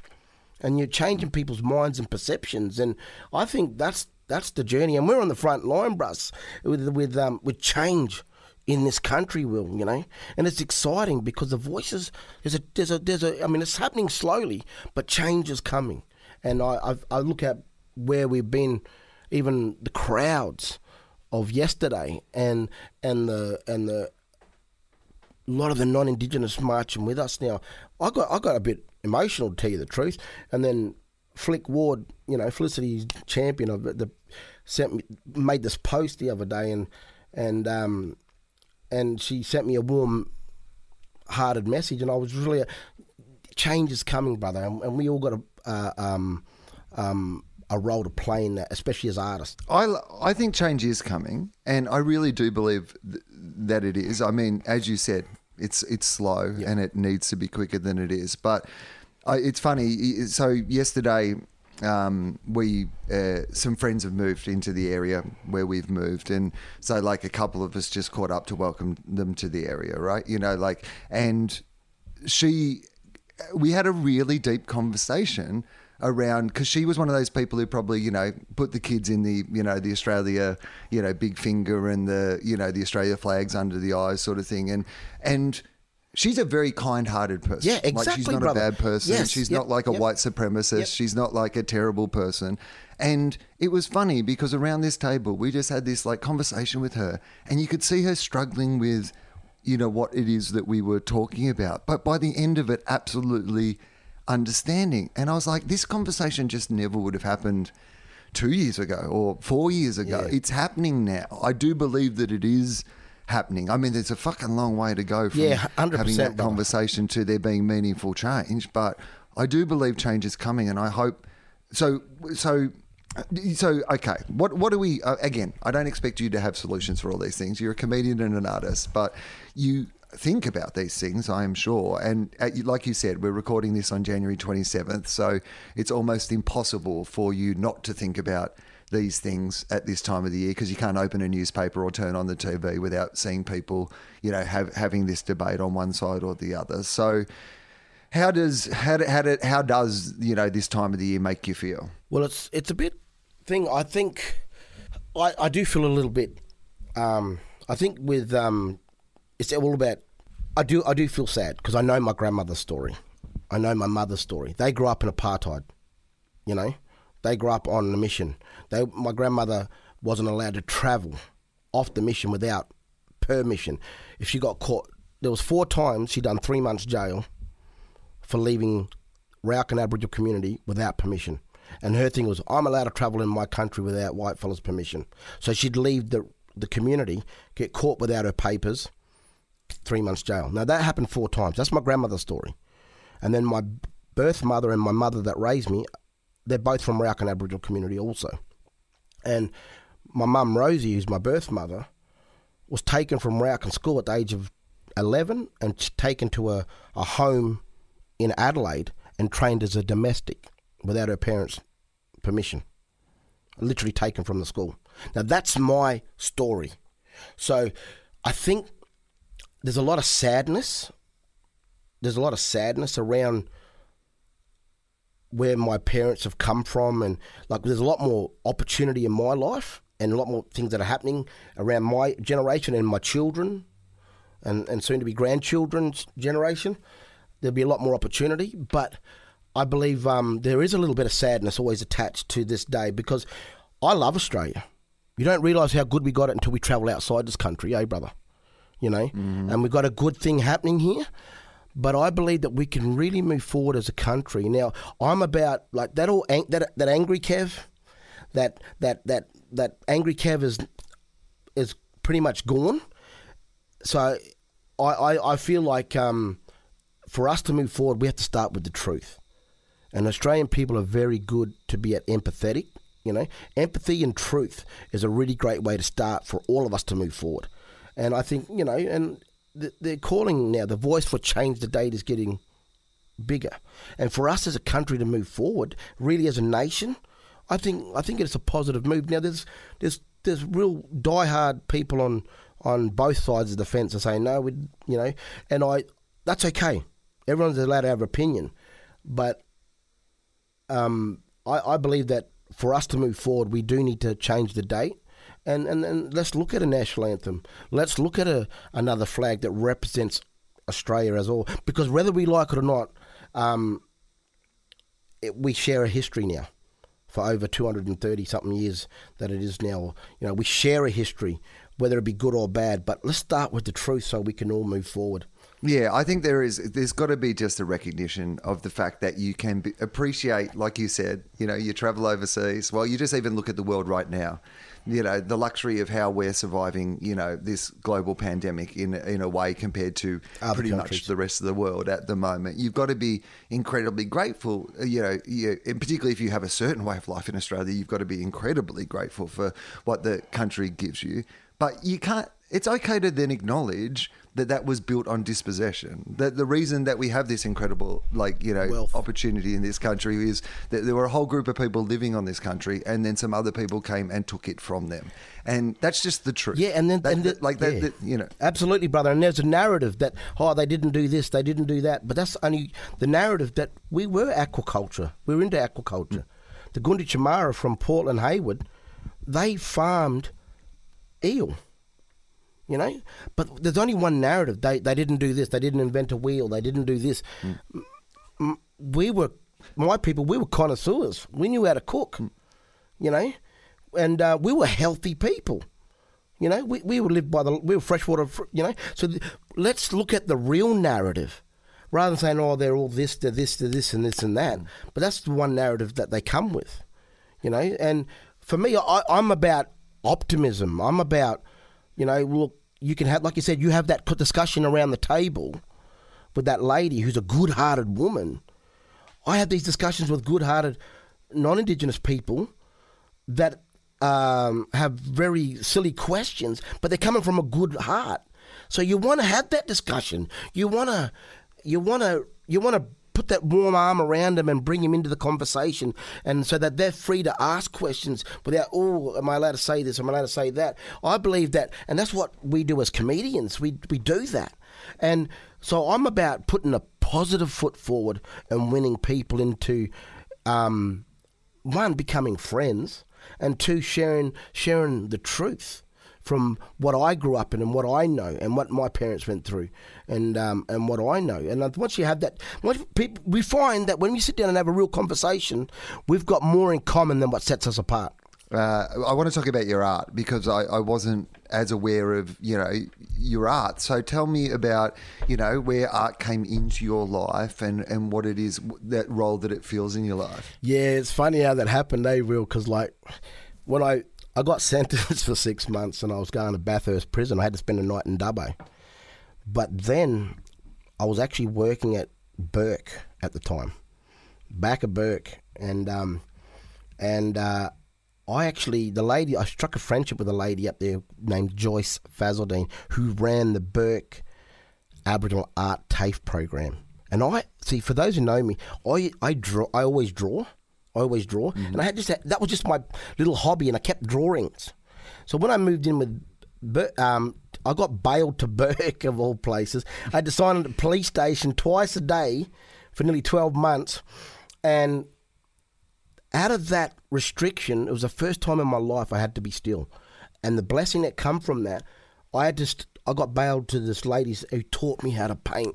B: and you're changing people's minds and perceptions, and I think that's that's the journey, and we're on the front line, Bruss, with with um, with change in this country, will you know, and it's exciting because the voices there's a there's a there's a I mean it's happening slowly, but change is coming, and I I've, I look at where we've been, even the crowds of yesterday, and and the and the a lot of the non-indigenous marching with us. Now. I got I got a bit emotional to tell you the truth, and then Flick Ward, you know, Felicity's champion of the sent me made this post the other day, and and um and she sent me a warm hearted message, and I was really a, change is coming, brother, and, and we all got a uh, um um a role to play in that, especially as artists.
A: I, I think change is coming, and I really do believe th- that it is. I mean, as you said, it's it's slow yeah. and it needs to be quicker than it is. But I, it's funny. So yesterday, um, we uh, some friends have moved into the area where we've moved, and so like a couple of us just caught up to welcome them to the area, right? You know, like and she, we had a really deep conversation around because she was one of those people who probably you know put the kids in the you know the Australia you know big finger and the you know the Australia flags under the eyes sort of thing and and she's a very kind-hearted person.
B: Yeah, exactly.
A: Like she's not
B: brother.
A: a bad person.
B: Yes,
A: she's
B: yep,
A: not like a
B: yep.
A: white supremacist.
B: Yep.
A: She's not like a terrible person. And it was funny because around this table we just had this like conversation with her and you could see her struggling with you know what it is that we were talking about. But by the end of it absolutely understanding. And I was like, this conversation just never would have happened two years ago or four years ago.
B: Yeah.
A: It's happening now. I do believe that it is happening. I mean, there's a fucking long way to go from
B: Yeah,
A: having that conversation to there being meaningful change. But I do believe change is coming, and I hope so. So. So okay, what what do we uh, again? I don't expect you to have solutions for all these things. You're a comedian and an artist, but you think about these things, I am sure. And uh, you- like you said, we're recording this on January 27th, so it's almost impossible for you not to think about these things at this time of the year because you can't open a newspaper or turn on the TV without seeing people, you know, have, having this debate on one side or the other. So, how does how do, how, do, how does you know this time of the year make you feel?
B: Well, it's it's a bit thing. I think I, I do feel a little bit. Um, I think with um, it's all about. I do I do feel sad because I know my grandmother's story. I know my mother's story. They grew up in apartheid. You know, they grew up on a mission. They my grandmother wasn't allowed to travel off the mission without permission. If she got caught, there was four times she done three months jail for leaving Raukkan Aboriginal community without permission. And her thing was, I'm allowed to travel in my country without white fellas' permission. So she'd leave the the community, get caught without her papers, three months jail. Now that happened four times. That's my grandmother's story. And then my birth mother and my mother that raised me, they're both from Raukkan Aboriginal community also. And my mum Rosie, who's my birth mother, was taken from Raukkan school at the age of 11 and taken to a, a home in Adelaide and trained as a domestic without her parents' permission. Literally taken from the school. Now that's my story. So I think there's a lot of sadness. There's a lot of sadness around where my parents have come from and like there's a lot more opportunity in my life and a lot more things that are happening around my generation and my children and, and soon to be grandchildren's generation. There'll be a lot more opportunity, but I believe um, there is a little bit of sadness always attached to this day because I love Australia. You don't realise how good we got it until we travel outside this country, eh, brother? You know, and we've got a good thing happening here. But I believe that we can really move forward as a country. Now, I'm about like that all ang- that that angry Kev, that that that that angry Kev is is pretty much gone. So I, I, I feel like um, for us to move forward, we have to start with the truth. And Australian people are very good to be at empathetic. You know, empathy and truth is a really great way to start for all of us to move forward. And I think you know, and they're calling now the voice for change. The date is getting bigger, and for us as a country to move forward, really as a nation, I think I think it's a positive move. Now there's there's there's real diehard people on on both sides of the fence are saying no, we you know, and I that's okay. Everyone's allowed to have an opinion, but um, I, I believe that for us to move forward, we do need to change the date. And, and, and let's look at a national anthem. Let's look at a, another flag that represents Australia as all. Because whether we like it or not, um, it, we share a history now for over 230 something years that it is now. You know, we share a history, whether it be good or bad. But let's start with the truth so we can all move forward.
A: Yeah, I think there is. There's got to be just a recognition of the fact that you can be, appreciate, like you said, you know, you travel overseas. Well, you just even look at the world right now. You know, the luxury of how we're surviving. You know, this global pandemic in in a way compared to
B: Other
A: pretty
B: countries.
A: much the rest of the world at the moment. You've got to be incredibly grateful. You know, you, and particularly if you have a certain way of life in Australia, you've got to be incredibly grateful for what the country gives you. But you can't. It's okay to then acknowledge that that was built on dispossession. That the reason that we have this incredible, like you know,
B: Wealth.
A: opportunity in this country is that there were a whole group of people living on this country, and then some other people came and took it from them, and that's just the truth.
B: Yeah, and then
A: That-
B: and the-
A: like that,
B: yeah.
A: that, you know.
B: absolutely, brother. And there's a narrative that oh, they didn't do this, they didn't do that, but that's only the narrative that we were aquaculture. We were into aquaculture. Mm. The Gunditjmara from Portland Heywood, they farmed eel. You know, but there's only one narrative. They they didn't do this. They didn't invent a wheel. They didn't do this. Mm. M- m- We were my people. We were connoisseurs. We knew how to cook. Mm. You know, and uh, we were healthy people. You know, we, we would live by the we were freshwater. You know, so th- let's look at the real narrative. rather than saying, "Oh, they're all this, they're this, they're this, and this and that." Mm. But that's the one narrative that they come with, you know. And for me, I, I'm about optimism. I'm about, you know, look, you can have, like you said, you have that discussion around the table with that lady who's a good-hearted woman. I have these discussions with good-hearted non-indigenous people that um, have very silly questions, but they're coming from a good heart. So you want to have that discussion. You want to, you want to, you want to put that warm arm around them and bring them into the conversation, and so that they're free to ask questions without, oh, am I allowed to say this? Am I allowed to say that? I believe that, and that's what we do as comedians. We we do that, and so I'm about putting a positive foot forward and winning people into, um, one becoming friends, and two sharing sharing the truth from what I grew up in and what I know and what my parents went through and um, and what I know. And once you have that, once people, we find that when we sit down and have a real conversation, we've got more in common than what sets us apart.
A: Uh, I want to talk about your art because I, I wasn't as aware of you know your art. So tell me about you know where art came into your life and, and what it is that role that it feels in your life.
B: Yeah, it's funny how that happened, eh, Will? Because like when I I got sentenced for six months and I was going to Bathurst prison, I had to spend a night in Dubbo. But then I was actually working at Bourke at the time, back at Bourke. and um, and uh, I actually, the lady, I struck a friendship with a lady up there named Joyce Fazaldine, who ran the Bourke Aboriginal Art TAFE program. And I see, for those who know me, I, I draw. I always draw. I always draw, mm-hmm. and I had just that was just my little hobby, and I kept drawings. So when I moved in with, um, I got bailed to Bourke of all places. I had to sign at the police station twice a day for nearly twelve months, and out of that restriction, it was the first time in my life I had to be still. And the blessing that come from that, I had just I got bailed to this lady who taught me how to paint.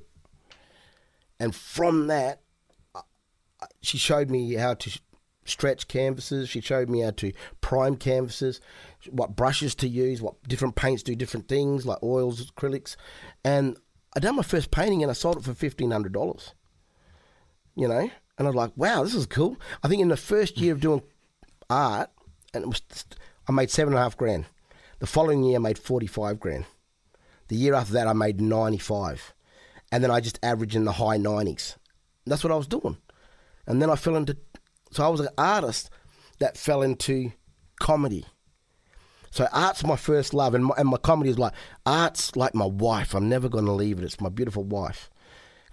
B: And from that, she showed me how to stretch canvases. She showed me how to prime canvases, what brushes to use, what different paints do different things, like oils, acrylics. And I done my first painting and I sold it for fifteen hundred dollars. You know, and I was like, wow, this is cool. I think in the first year of doing art, and it was, I made seven and a half grand. The following year, I made 45 grand. The year after that, I made 95. And then I just averaged in the high 90s. That's what I was doing. And then I fell into, so I was an artist that fell into comedy. So art's my first love, and my, and my comedy is like art's like my wife. I'm never going to leave it. It's my beautiful wife.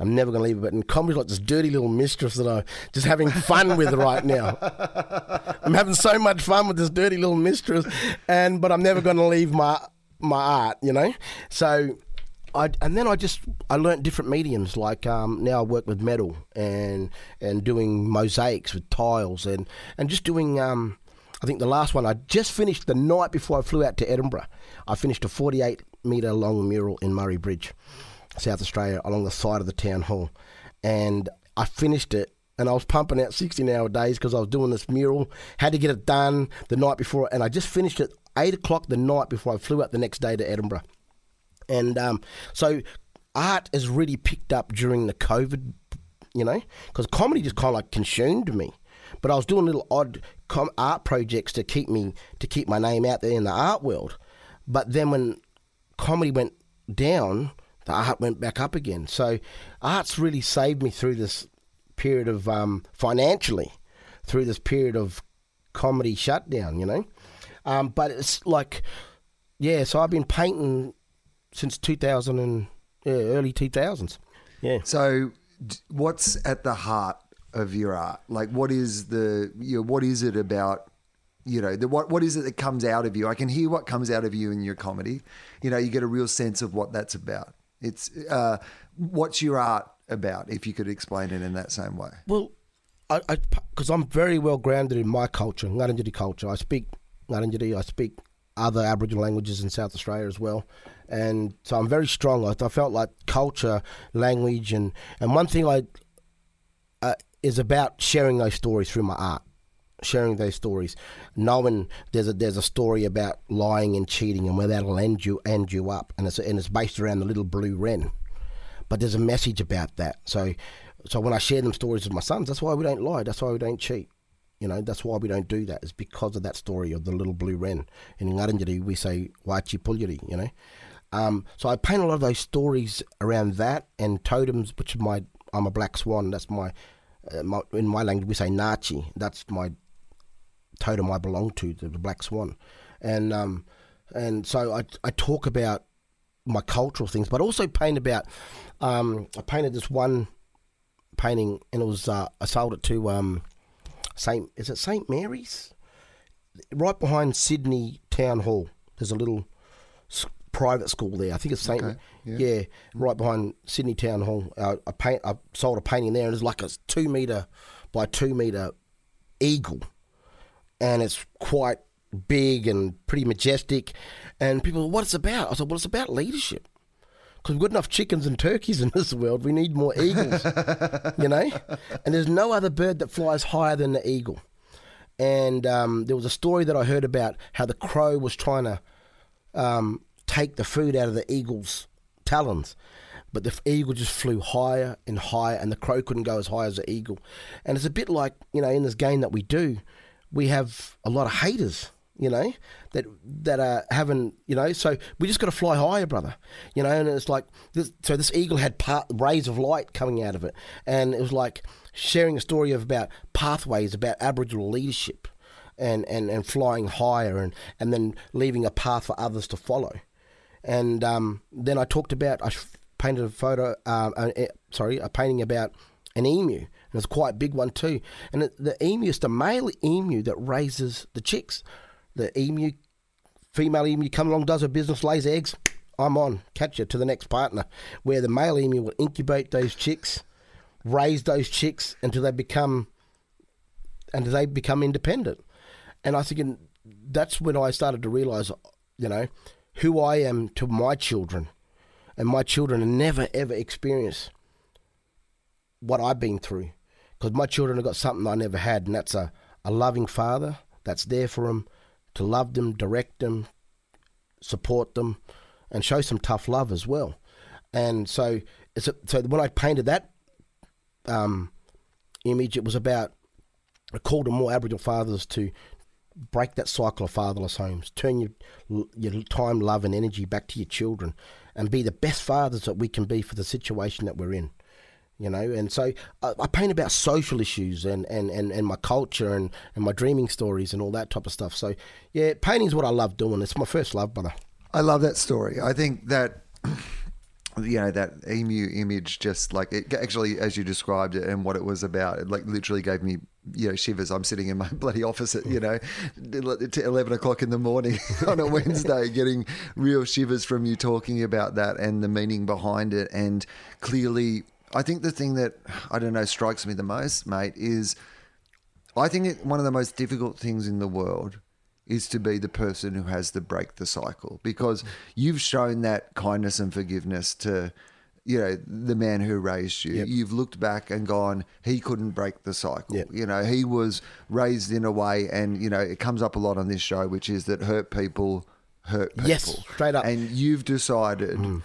B: I'm never going to leave it. But And comedy's like this dirty little mistress that I'm just having fun with right now. I'm having so much fun with this dirty little mistress, and but I'm never going to leave my my art, you know. So, I and then I just I learnt different mediums. Like um, now I work with metal and and doing mosaics with tiles and and just doing. Um, I think the last one I just finished the night before I flew out to Edinburgh. I finished a 48 metre long mural in Murray Bridge. South Australia along the side of the town hall. And I finished it and I was pumping out 16 hour days because I was doing this mural, had to get it done the night before, and I just finished it 8 o'clock the night before I flew out the next day to Edinburgh. And um, so art has really picked up during the COVID, you know, because comedy just kind of like consumed me. But I was doing little odd com- art projects to keep me to keep my name out there in the art world. But then when comedy went down, the art went back up again. So art's really saved me through this period of um, financially, through this period of comedy shutdown, you know. Um, but it's like, yeah. So I've been painting since 2000 and yeah, early 2000s. Yeah.
A: So what's at the heart of your art? Like, what is the you know, what is it about? You know, the, what what is it that comes out of you? I can hear what comes out of you in your comedy. You know, you get a real sense of what that's about. It's uh, what's your art about? If you could explain it in that same way.
B: Well, I because I'm very well grounded in my culture, Ngarrindjeri culture. I speak Ngarrindjeri. I speak other Aboriginal languages in South Australia as well, and so I'm very strong. I, I felt like culture, language, and and one thing I uh, is about sharing those stories through my art sharing those stories, knowing there's a there's a story about lying and cheating and where that'll end you end you up, and it's and it's based around the little blue wren. but there's a message about that. So, so when I share them stories with my sons, that's why we don't lie. That's why we don't cheat. You know, that's why we don't do that. Is because of that story of the little blue wren. And In Ngarrindjeri, we say Wachi you know. Um, so I paint a lot of those stories around that and totems, which is my I'm a black swan. That's my, uh, my in my language we say Ngatji. That's my totem I belong to, the, the black swan, and um, and so I I talk about my cultural things, but also paint about. Um, I painted this one painting, and it was uh, I sold it to um, Saint. Is it Saint Mary's? Right behind Sydney Town Hall. There's a little private school there. I think it's Saint. Okay, yeah. yeah. right behind Sydney Town Hall. Uh, I paint. I sold a painting there, and it's like a two meter by two meter eagle, and it's quite big and pretty majestic. And people, what it's about? I said, well, it's about leadership. Because we've got enough chickens and turkeys in this world. We need more eagles, you know? And there's no other bird that flies higher than the eagle. And um, there was a story that I heard about how the crow was trying to um, take the food out of the eagle's talons. But the eagle just flew higher and higher, and the crow couldn't go as high as the eagle. And it's a bit like, you know, in this game that we do, we have a lot of haters, you know, that that are having, you know, so we just got to fly higher, brother, you know. And it's like, this, so this eagle had part, rays of light coming out of it, and it was like sharing a story of about pathways, about Aboriginal leadership, and and and flying higher, and and then leaving a path for others to follow. And um, then I talked about, I painted a photo, uh, uh, sorry, a painting about an emu. And it's quite a big one too. And the emu is the male emu that raises the chicks. The emu, female emu, come along, does her business, lays eggs. I'm on, catch you to the next partner. Where the male emu will incubate those chicks, raise those chicks until they become, until they become independent. And I think that's when I started to realise, you know, who I am to my children, and my children never ever experience what I've been through, because my children have got something I never had, and that's a, a loving father that's there for them, to love them, direct them, support them, and show some tough love as well. And so, a, so when I painted that um, image, it was about a call to more Aboriginal fathers to break that cycle of fatherless homes. Turn your your time, love, and energy back to your children, and be the best fathers that we can be for the situation that we're in. You know, and so I, I paint about social issues and, and, and, and my culture and, and my dreaming stories and all that type of stuff. So, yeah, painting's what I love doing. It's my first love, brother.
A: I love that story. I think that you know that emu image just like it actually as you described it and what it was about it like literally gave me you know shivers. I'm sitting in my bloody office at you know 11 o'clock in the morning on a wednesday getting real shivers from you talking about that and the meaning behind it. And clearly i think the thing that i don't know strikes me the most mate is i think it, one of the most difficult things in the world is to be the person who has to break the cycle because mm. you've shown that kindness and forgiveness to you know the man who raised you yep. you've looked back and gone he couldn't break the cycle yep. you know he was raised in a way and you know it comes up a lot on this show which is that hurt people hurt people
B: yes straight up
A: and you've decided mm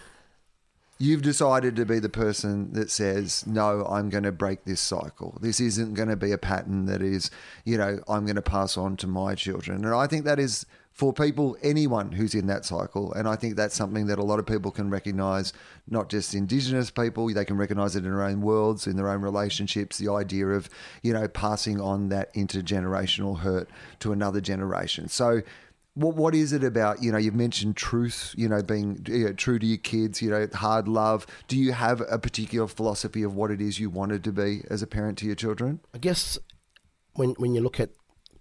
A: you've decided to be the person that says, no, I'm going to break this cycle. This isn't going to be a pattern that is, you know, I'm going to pass on to my children. And I think that is for people, anyone who's in that cycle. And I think that's something that a lot of people can recognize, not just Indigenous people, they can recognize it in their own worlds, in their own relationships, the idea of, you know, passing on that intergenerational hurt to another generation. So, what what is it about? You know, you've mentioned truth. You know, being you know, true to your kids. You know, hard love. Do you have a particular philosophy of what it is you wanted to be as a parent to your children?
B: I guess when when you look at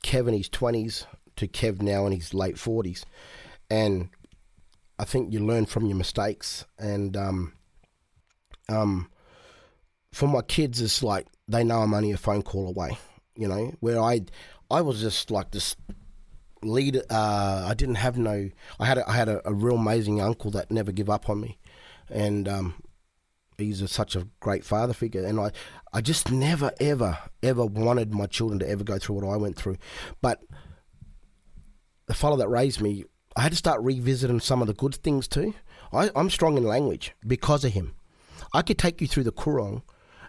B: Kevin, his twenties to Kev now in his late forties, and I think you learn from your mistakes. And um, um, for my kids, it's like they know I'm only a phone call away. You know, where I I was just like this lead. Uh, I didn't have no. I had a, I had a, a, real amazing uncle that never give up on me, and um, he's a, such a great father figure. And I, I just never ever ever wanted my children to ever go through what I went through. But the fellow that raised me, I had to start revisiting some of the good things too. I, I'm strong in language because of him. I could take you through the Coorong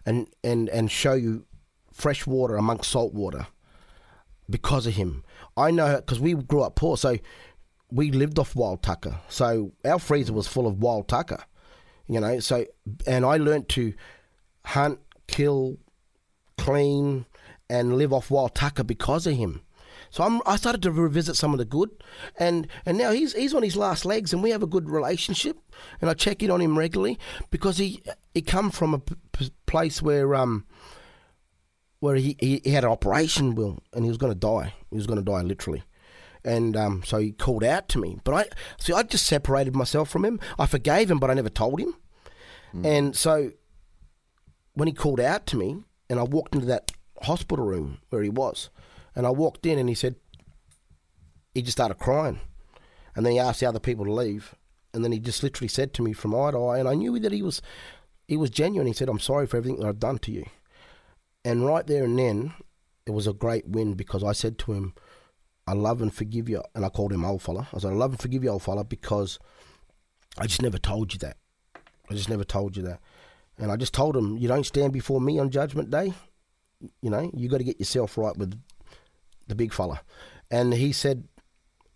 B: and, and, and show you fresh water amongst salt water because of him. I know because we grew up poor, so we lived off wild tucker. So our freezer was full of wild tucker, you know. So and I learned to hunt, kill, clean, and live off wild tucker because of him. So I'm, I started to revisit some of the good, and and now he's he's on his last legs, and we have a good relationship, and I check in on him regularly because he he come from a p- p- place where um where he, he, he had an operation, Will, and he was going to die. He was going to die literally. And um, so he called out to me. But I see, I just separated myself from him. I forgave him, but I never told him. And so when he called out to me, and I walked into that hospital room where he was, and I walked in, and he said, he just started crying. And then he asked the other people to leave. And then he just literally said to me from eye to eye, and I knew that he was, he was genuine. He said, "I'm sorry for everything that I've done to you." And right there and then, it was a great win because I said to him, I love and forgive you. And I called him old fella. I said, I love and forgive you, old fella, because I just never told you that. I just never told you that. And I just told him, you don't stand before me on judgment day. You know, you got to get yourself right with the big fella. And he said,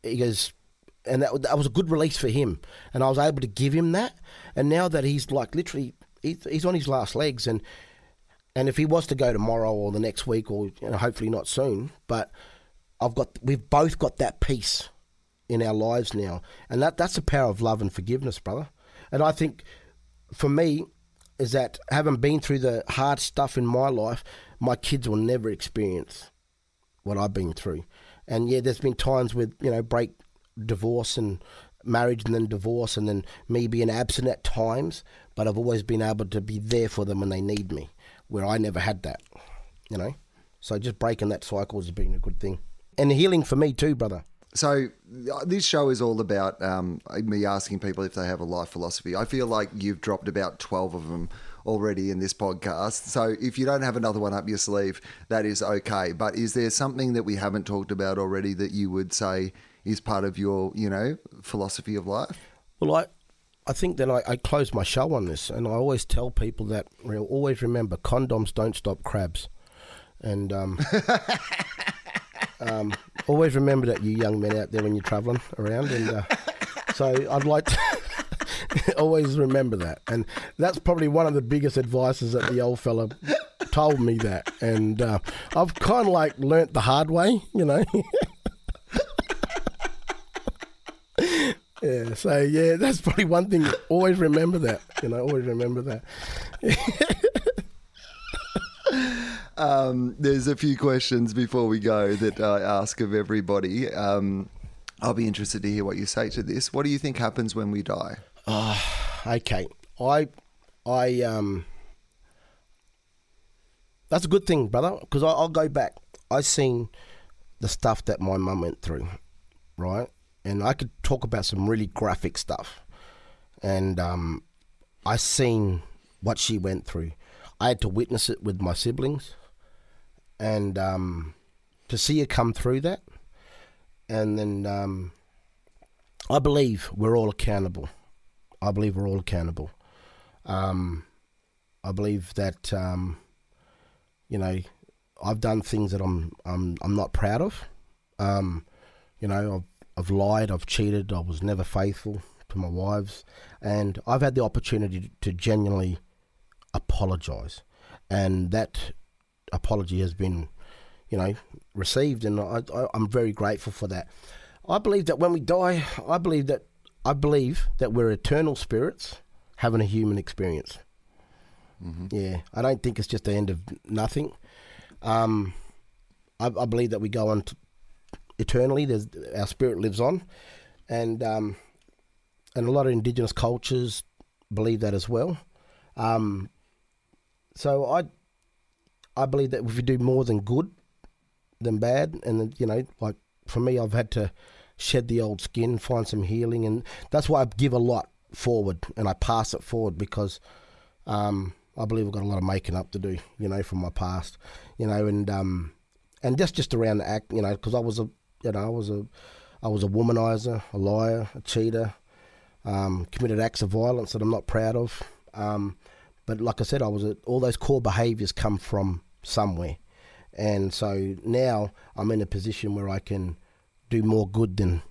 B: he goes, and that, that was a good release for him. And I was able to give him that. And now that he's like literally, he's, he's on his last legs and and if he was to go tomorrow or the next week or you know, hopefully not soon, but I've got we've both got that peace in our lives now, and that that's the power of love and forgiveness, brother. And I think for me is that having been through the hard stuff in my life, my kids will never experience what I've been through. And yeah, there's been times with you know break, divorce, and marriage, and then divorce, and then me being absent at times. But I've always been able to be there for them when they need me where I never had that, you know. So just breaking that cycle has been a good thing, and healing for me too, brother.
A: So uh, this show is all about um, me asking people if they have a life philosophy. I feel like you've dropped about twelve of them already in this podcast. So if you don't have another one up your sleeve, that is okay. But is there something that we haven't talked about already that you would say is part of your, you know, philosophy of life?
B: Well, I, I think that I, I close my show on this, and I always tell people that you know, always remember condoms don't stop crabs, and um, um, always remember that you young men out there when you're travelling around, and uh, so I'd like to always remember that, and that's probably one of the biggest advices that the old fella told me that, and uh, I've kind of like learnt the hard way, you know. Yeah, so yeah, that's probably one thing. Always remember that. You know, always remember that.
A: Um, there's a few questions before we go that I ask of everybody. Um, I'll be interested to hear what you say to this. What do you think happens when we die?
B: Okay, I, I um, that's a good thing, brother, because I'll go back. I've seen the stuff that my mum went through, right? And I could talk about some really graphic stuff. And um, I seen what she went through. I had to witness it with my siblings, and um, to see her come through that, and then um, I believe we're all accountable. I believe we're all accountable. Um, I believe that um, you know I've done things that I'm I'm I'm not proud of. Um, you know, I've I've lied, I've cheated, I was never faithful to my wives, and I've had the opportunity to genuinely apologise, and that apology has been, you know, received, and I, I, I'm very grateful for that. I believe that when we die, I believe that I believe that we're eternal spirits having a human experience. Yeah, I don't think it's just the end of nothing. Um, I, I believe that we go on eternally. There's our spirit lives on, and um, and a lot of indigenous cultures believe that as well. Um, so I I believe that if we do more than good than bad, and you know, like for me, I've had to shed the old skin, find some healing, and that's why I give a lot forward and I pass it forward because um, I believe I've got a lot of making up to do, you know, from my past, you know, and um, and just just around the act, you know, because I was a, you know, I was a, I was a womanizer, a liar, a cheater, um, committed acts of violence that I'm not proud of. Um, But like I said, I was a, all those core behaviours come from somewhere, and so now I'm in a position where I can do more good than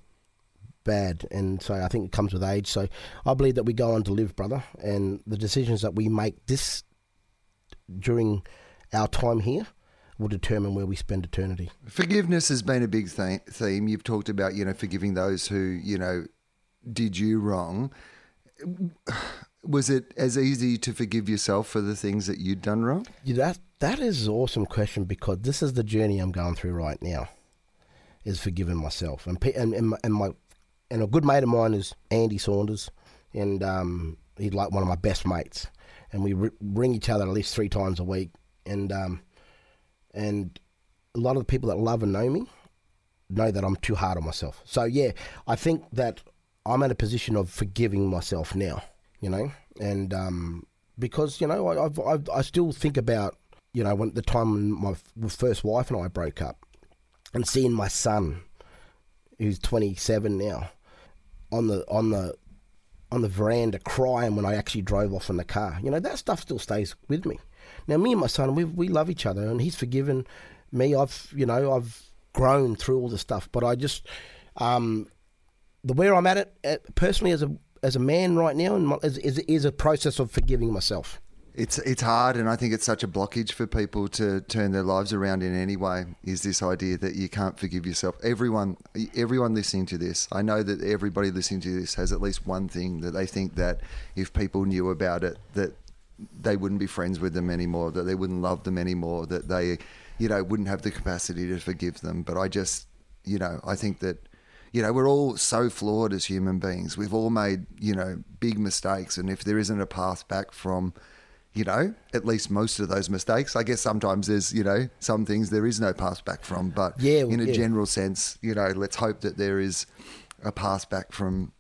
B: bad, and so I think it comes with age. So I believe that we go on to live, brother, and the decisions that we make this during our time here will determine where we spend eternity.
A: Forgiveness has been a big th- theme. You've talked about, you know, forgiving those who, you know, did you wrong. Was it as easy to forgive yourself for the things that you'd done wrong?
B: Yeah, that that is an awesome question because this is the journey I'm going through right now. Is forgiving myself. And and and my, and, my, and a good mate of mine is Andy Saunders, and um, he's like one of my best mates, and we ring each other at least three times a week, and um, and a lot of the people that love and know me know that I'm too hard on myself. So yeah, I think that I'm at a position of forgiving myself now, you know, and um, because you know I I've, I've, i still think about you know when the time when my first wife and I broke up, and seeing my son, who's 27 now, on the on the on the veranda crying when I actually drove off in the car. You know that stuff still stays with me. Now me and my son, we we love each other, and he's forgiven me. I've you know I've grown through all the stuff, but I just um, the where I'm at it personally as a as a man right now and is, is is a process of forgiving myself.
A: It's it's hard, and I think it's such a blockage for people to turn their lives around in any way. Is this idea that you can't forgive yourself? Everyone, everyone listening to this, I know that everybody listening to this has at least one thing that they think that if people knew about it, that they wouldn't be friends with them anymore, that they wouldn't love them anymore, that they, you know, wouldn't have the capacity to forgive them. But I just, you know, I think that you know, we're all so flawed as human beings. We've all made, you know, big mistakes. And if there isn't a path back from, you know, at least most of those mistakes, I guess sometimes there's, you know, some things there is no pass back from. But
B: yeah,
A: in a
B: yeah.
A: general sense, you know, let's hope that there is a pass back from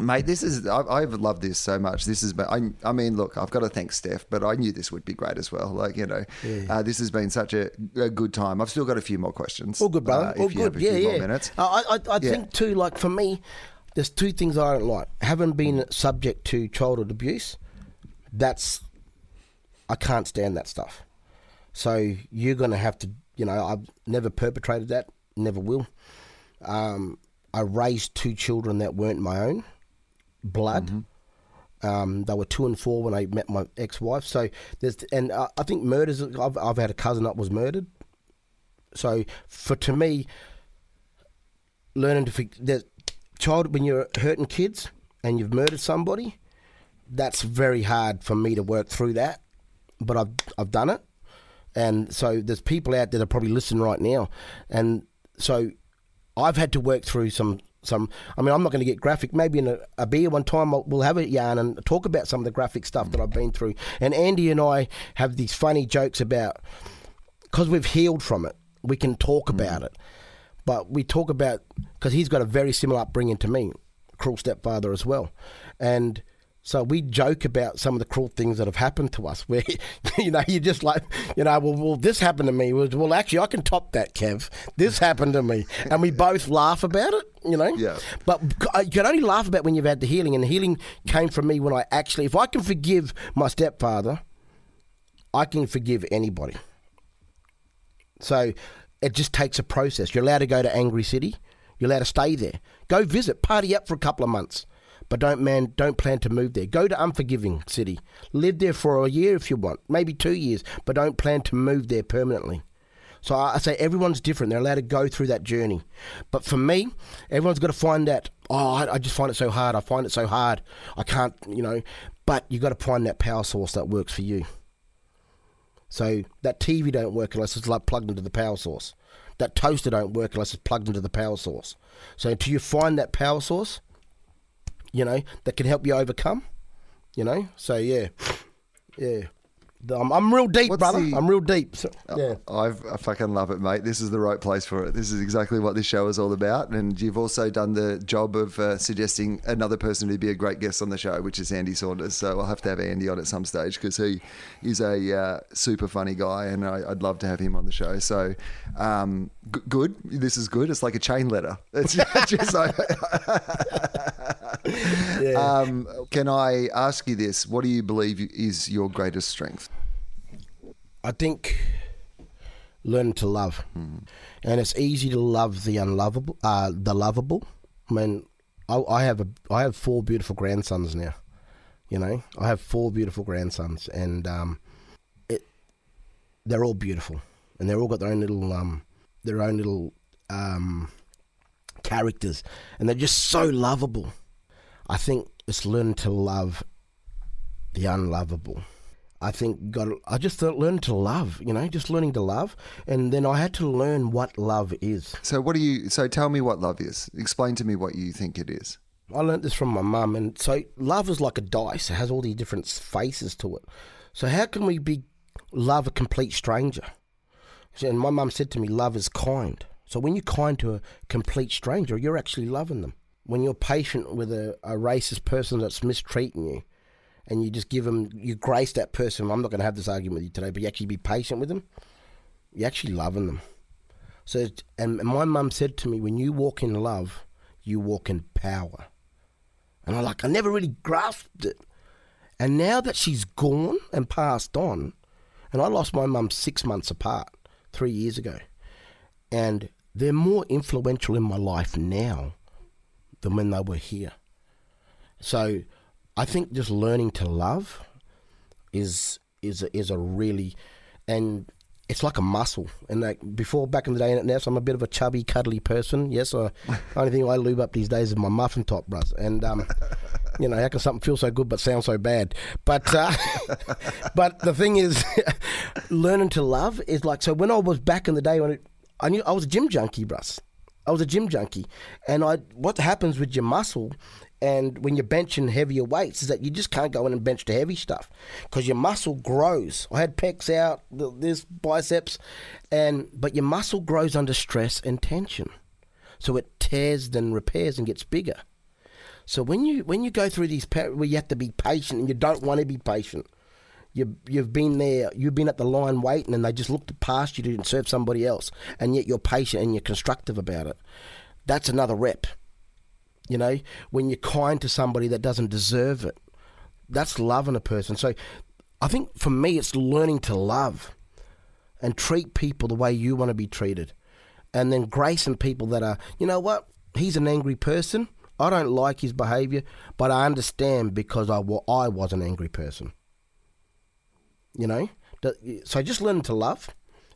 A: Mate, this is I, I've loved this so much. This has been. I, I, mean, look, I've got to thank Steph, but I knew this would be great as well. Like you know, yeah. uh, this has been such a, a, good time. I've still got a few more questions.
B: All good, brother.
A: Uh,
B: All good. yeah, yeah.
A: minutes.
B: I, I, I yeah. think too. Like for me, there's two things I don't like. Having been subject to childhood abuse, that's I can't stand that stuff. So you're gonna have to. You know, I've never perpetrated that. Never will. Um, I raised two children that weren't my own blood. Mm-hmm. Um, they were two and four when I met my ex-wife. So there's, and uh, I think murders. I've, I've had a cousin that was murdered. So for to me, learning to the child when you're hurting kids and you've murdered somebody, that's very hard for me to work through that. But I've I've done it, and so there's people out there that are probably listening right now, and so I've had to work through some some. I mean, I'm not going to get graphic. Maybe in a, a beer one time we'll have a yarn and talk about some of the graphic stuff that I've been through. And Andy and I have these funny jokes about because we've healed from it. We can talk mm. about it, but we talk about because he's got a very similar upbringing to me, cruel stepfather as well, and so we joke about some of the cruel things that have happened to us, where you know you're just like you know, well, well, this happened to me. Well, actually, I can top that, Kev. This happened to me, and we both laugh about it. You know,
A: yeah.
B: But uh, you can only laugh about when you've had the healing, and the healing came from me when I actually, if I can forgive my stepfather, I can forgive anybody. So it just takes a process. You're allowed to go to Angry City. You're allowed to stay there. Go visit, party up for a couple of months but don't man don't plan to move there. Go to unforgiving city. Live there for a year if you want, maybe two years, but don't plan to move there permanently. So I say everyone's different. They're allowed to go through that journey. But for me, everyone's got to find that. Oh, I, I just find it so hard. I find it so hard. I can't, you know. But you got to find that power source that works for you. So that TV don't work unless it's like plugged into the power source. That toaster don't work unless it's plugged into the power source. So until you find that power source, you know, that can help you overcome. You know, so yeah, yeah. I'm, I'm real deep,
A: What's
B: brother.
A: the-
B: I'm real deep. So, yeah.
A: I've, I fucking love it, mate. This is the right place for it. This is exactly what this show is all about. And you've also done the job of uh, suggesting another person who'd be a great guest on the show, which is Andy Saunders. So I'll have to have Andy on at some stage because he is a uh, super funny guy and I, I'd love to have him on the show. So um, g- good. This is good. It's like a chain letter. It's just like. um, can I ask you this? What do you believe is your greatest strength?
B: I think learn to love, and it's easy to love the unlovable, uh, the lovable. I mean, I, I have a, I have four beautiful grandsons now. You know, I have four beautiful grandsons, and um, it, they're all beautiful, and they're all got their own little, um, their own little um, characters, and they're just so lovable. I think it's learn to love the unlovable. I think got I just learned to love, you know, just learning to love, and then I had to learn what love is.
A: So what do you? So tell me what love is. Explain to me what you think it is.
B: I learned this from my mum, and so love is like a dice; it has all these different faces to it. So how can we be love a complete stranger? And my mum said to me, "Love is kind." So when you're kind to a complete stranger, you're actually loving them. When you're patient with a, a racist person that's mistreating you, and you just give them, you grace that person. I'm not going to have this argument with you today, but you actually be patient with them. You're actually loving them. So, and my mum said to me, when you walk in love, you walk in power. And I like, I never really grasped it. And now that she's gone and passed on, and I lost my mum six months apart, three years ago, and they're more influential in my life now than when they were here. So I think just learning to love is is a, is a really and it's like a muscle. And like before, back in the day, and now, so I'm a bit of a chubby, cuddly person. Yes, I, only thing I lube up these days is my muffin top, bruh. And um, you know, how can something feel so good but sound so bad? But uh, but the thing is, learning to love is like so. When I was back in the day, when it, I knew I was a gym junkie, bruh. I was a gym junkie, and I what happens with your muscle and when you're benching heavier weights is that you just can't go in and bench the heavy stuff because your muscle grows. I had pecs out, th- this biceps, and but your muscle grows under stress and tension, so it tears then repairs and gets bigger. So when you when you go through these where you have to be patient and you don't want to be patient, you you've been there, you've been at the line waiting, and they just looked past you to serve somebody else, and yet you're patient and you're constructive about it. That's another rep. You know, when you're kind to somebody that doesn't deserve it, that's loving a person. So I think for me, it's learning to love and treat people the way you want to be treated. And then grace gracing people that are, you know what, he's an angry person. I don't like his behavior, but I understand because I, wa- I was an angry person. You know? So just learning to love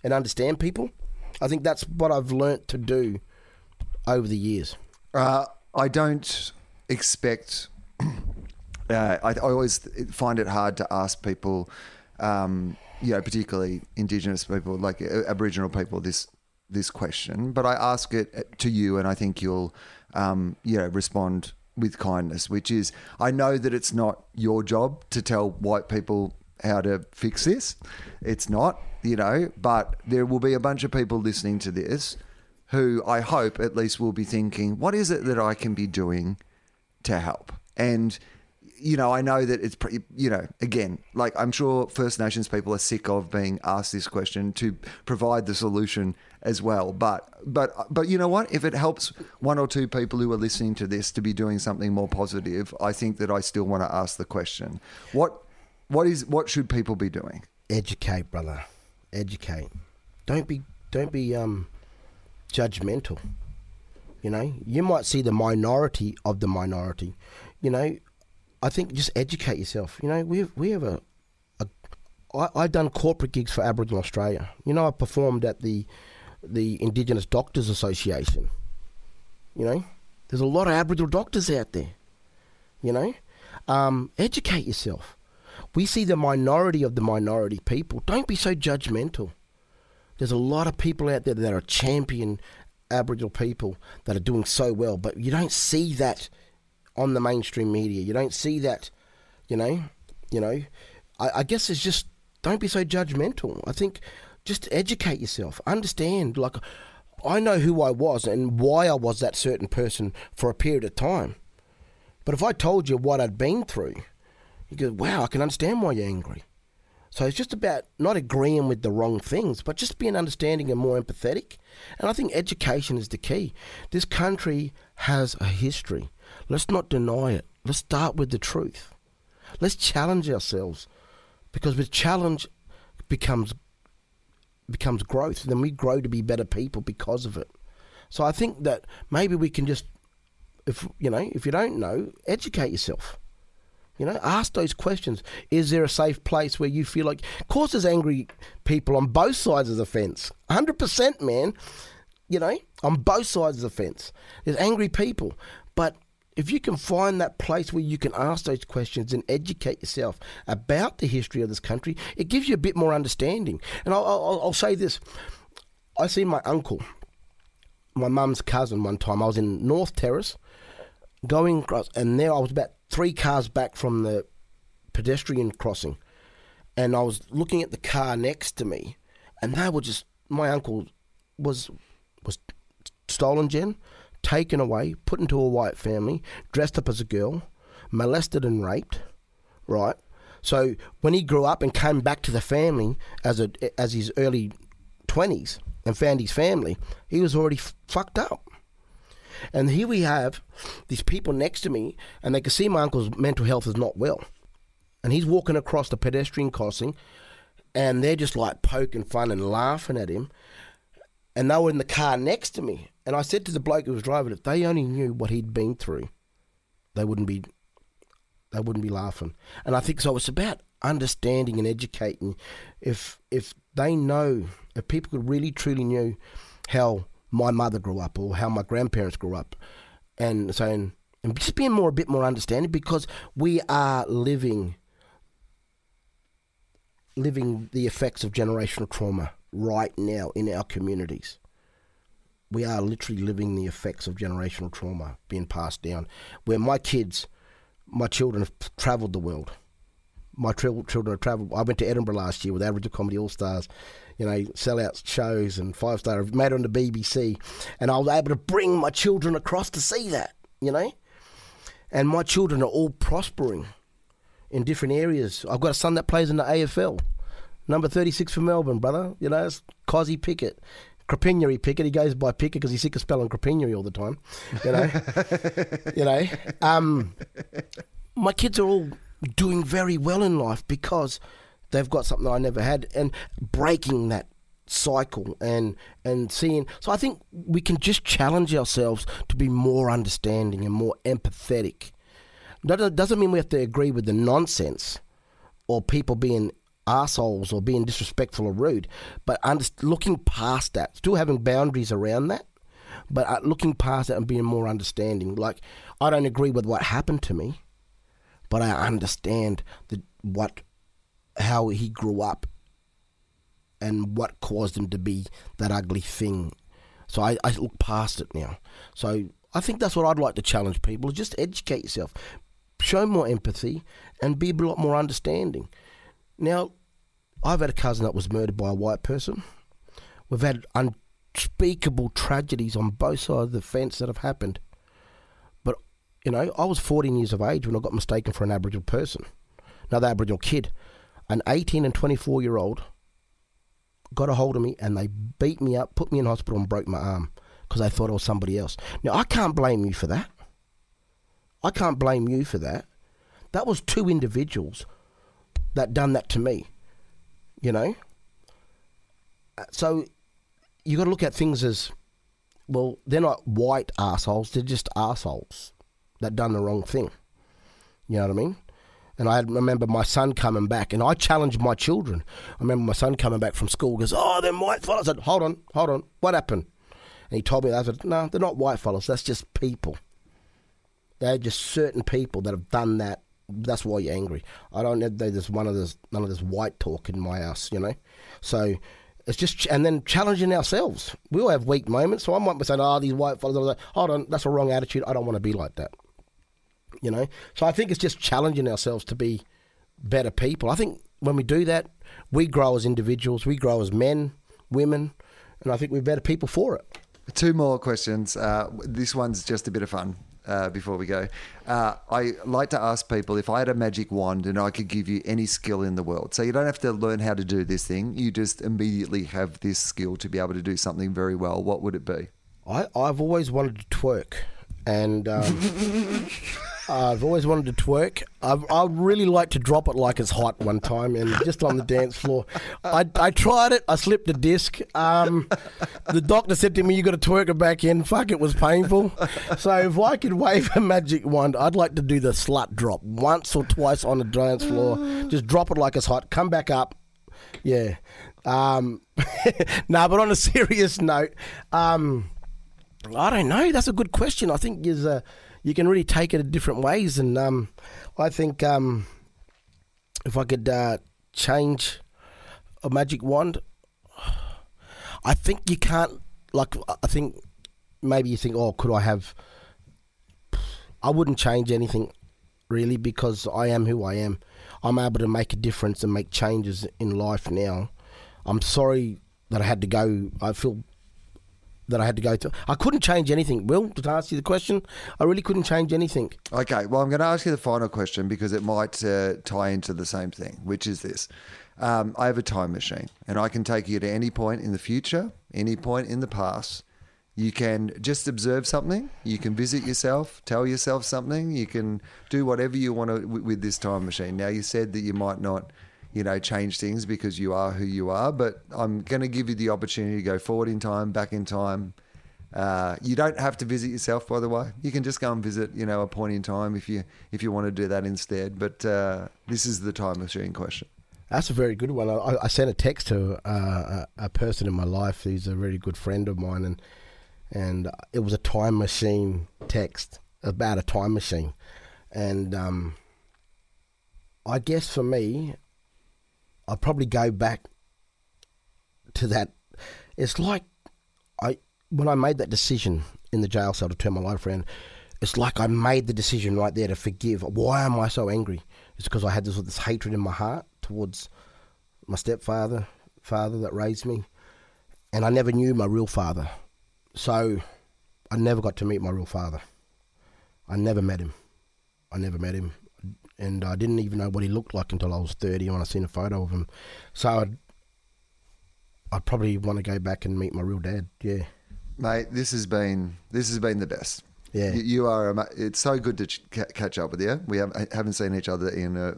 B: and understand people. I think that's what I've learnt to do over the years.
A: Uh, I don't expect. Uh, I, I always find it hard to ask people, um, you know, particularly Indigenous people, like uh, Aboriginal people, this this question. But I ask it to you, and I think you'll, um, you know, respond with kindness. Which is, I know that it's not your job to tell white people how to fix this. It's not, you know, but there will be a bunch of people listening to this who I hope at least will be thinking, what is it that I can be doing to help? And, you know, I know that it's, pretty, you know, again, like I'm sure First Nations people are sick of being asked this question to provide the solution as well. But, but, but you know what? If it helps one or two people who are listening to this to be doing something more positive, I think that I still want to ask the question. What, what is, what should people be doing?
B: educate, brother. Educate. Don't be don't be um judgmental. You know, you might see the minority of the minority. You know, I think just educate yourself. You know, we have, we have a, a I, I've done corporate gigs for Aboriginal Australia. You know, I performed at the the Indigenous Doctors Association. You know, there's a lot of Aboriginal doctors out there. You know, um, educate yourself. We see the minority of the minority people. Don't be so judgmental. There's a lot of people out there that are champion Aboriginal people that are doing so well, but you don't see that on the mainstream media. You don't see that, you know, you know. I, I guess it's just don't be so judgmental. I think just educate yourself, understand. Like, I know who I was and why I was that certain person for a period of time. But if I told you what I'd been through, you go, wow, I can understand why you're angry. So it's just about not agreeing with the wrong things, but just being understanding and more empathetic. And I think education is the key. This country has a history. Let's not deny it. Let's start with the truth. Let's challenge ourselves, because with challenge becomes becomes growth. Then we grow to be better people because of it. So I think that maybe we can just, if you know, if you don't know, educate yourself. You know, ask those questions. Is there a safe place where you feel like, of course, there's angry people on both sides of the fence. 100%, man. You know, on both sides of the fence. There's angry people. But if you can find that place where you can ask those questions and educate yourself about the history of this country, it gives you a bit more understanding. And I'll, I'll, I'll say this I see my uncle, my mum's cousin, one time. I was in North Terrace going across, and there I was about three cars back from the pedestrian crossing. And I was looking at the car next to me, and they were just, my uncle was was stolen, Jen taken away, put into a white family, dressed up as a girl, molested and raped, right? So when he grew up and came back to the family as a as his early twenties and found his family, he was already f- fucked up. And here we have these people next to me, and they can see my uncle's mental health is not well, and he's walking across the pedestrian crossing, and they're just like poking fun and laughing at him, and they were in the car next to me, and I said to the bloke who was driving, if they only knew what he'd been through, they wouldn't be they wouldn't be laughing. And I think so it's about understanding and educating. If if they know, if people could really truly knew how my mother grew up or how my grandparents grew up, and saying and just being more a bit more understanding because we are living living the effects of generational trauma right now in our communities we are literally living the effects of generational trauma being passed down. Where my kids, my children have travelled the world. My children have travelled. I went to Edinburgh last year with Aboriginal Comedy All Stars, you know, sellout shows and five star. I've made it on the BBC, and I was able to bring my children across to see that, you know. And my children are all prospering in different areas. I've got a son that plays in the AFL, number 36 for Melbourne, brother. You know, it's Kossie Pickett. Kropinyeri Pickett. He goes by Pickett because he's sick of spelling Kropinyeri all the time. You know, you know. Um, my kids are all doing very well in life because they've got something I never had, and breaking that cycle and and seeing. So I think we can just challenge ourselves to be more understanding and more empathetic. That doesn't mean we have to agree with the nonsense or people being assholes or being disrespectful or rude, but looking past that, still having boundaries around that, but uh, looking past that and being more understanding. Like, I don't agree with what happened to me, but I understand the, what, how he grew up and what caused him to be that ugly thing. So I, I look past it now. So I think that's what I'd like to challenge people: just educate yourself, show more empathy, and be a lot more understanding. Now, I've had a cousin that was murdered by a white person. We've had unspeakable tragedies on both sides of the fence that have happened. But, you know, I was 14 years of age when I got mistaken for an Aboriginal person, another Aboriginal kid. An 18 and 24 year old got a hold of me and they beat me up, put me in hospital, and broke my arm because they thought I was somebody else. Now, I can't blame you for that. I can't blame you for that. That was two individuals that done that to me. You know? Uh, so you got to look at things as well, they're not white assholes, they're just assholes that done the wrong thing. You know what I mean? And I remember my son coming back, and I challenged my children. I remember my son coming back from school, goes, "Oh, they're white fellas." I said, "Hold on, hold on, what happened?" And he told me, "I said, no, they're not white fellas. That's just people. They're just certain people that have done that that's why you're angry. I don't know there's one of this none of this white talk in my house, you know. So it's just and then challenging ourselves. We all have weak moments. So I might be saying, "Oh, these white fellas," hold on, that's a wrong attitude. I don't want to be like that. You know. So I think it's just challenging ourselves to be better people. I think when we do that, We grow as individuals. We grow as men, women, and I think we're better people for it.
A: Two more questions. Uh, this one's just a bit of fun. Uh, before we go, uh, I like to ask people if I had a magic wand and I could give you any skill in the world. So you don't have to learn how to do this thing. You just immediately have this skill to be able to do something very well. What would it be?
B: I, I've always wanted to twerk, and um, I've always wanted to twerk. I've, I really like to drop it like it's hot one time, and just on the dance floor. I, I tried it. I slipped a disc. Um, the doctor said to me, "You got to twerk it back in." Fuck, it was painful. So if I could wave a magic wand, I'd like to do the slut drop once or twice on the dance floor. Just drop it like it's hot. Come back up. Yeah. Um, no, but on a serious note, um, I don't know. That's a good question. I think is uh, you can really take it in different ways, and um, I think um, if I could uh, change a magic wand, I think you can't. Like I think maybe you think, oh, could I have? I wouldn't change anything really because I am who I am. I'm able to make a difference and make changes in life now. I'm sorry that I had to go. I feel that I had to go to. I couldn't change anything. Will, to ask you the question, I really couldn't change anything.
A: Okay, well, I'm going to ask you the final question because it might uh, tie into the same thing, which is this. Um, I have a time machine and I can take you to any point in the future, any point in the past. You can just observe something. You can visit yourself, tell yourself something. You can do whatever you want to with this time machine. Now, you said that you might not, you know, change things because you are who you are, but I'm going to give you the opportunity to go forward in time, back in time. Uh, you don't have to visit yourself, by the way. You can just go and visit, you know, a point in time if you if you want to do that instead. But uh, this is the time machine question.
B: That's a very good one. I, I sent a text to uh, a, person in my life who's a really good friend of mine, and and it was a time machine text about a time machine, and um, I guess for me, I'd probably go back to that. It's like I when I made that decision in the jail cell to turn my life around. It's like I made the decision right there to forgive. Why am I so angry? It's because I had this this hatred in my heart towards my stepfather, father that raised me, and I never knew my real father. So I never got to meet my real father. I never met him. I never met him, and I didn't even know what he looked like until I was thirty when I seen a photo of him. So I'd, I'd probably want to go back and meet my real dad. Yeah,
A: Mate, this has been this has been the best.
B: Yeah.
A: you, you are. It's so good to ch- catch up with you. We haven't, haven't seen each other in a.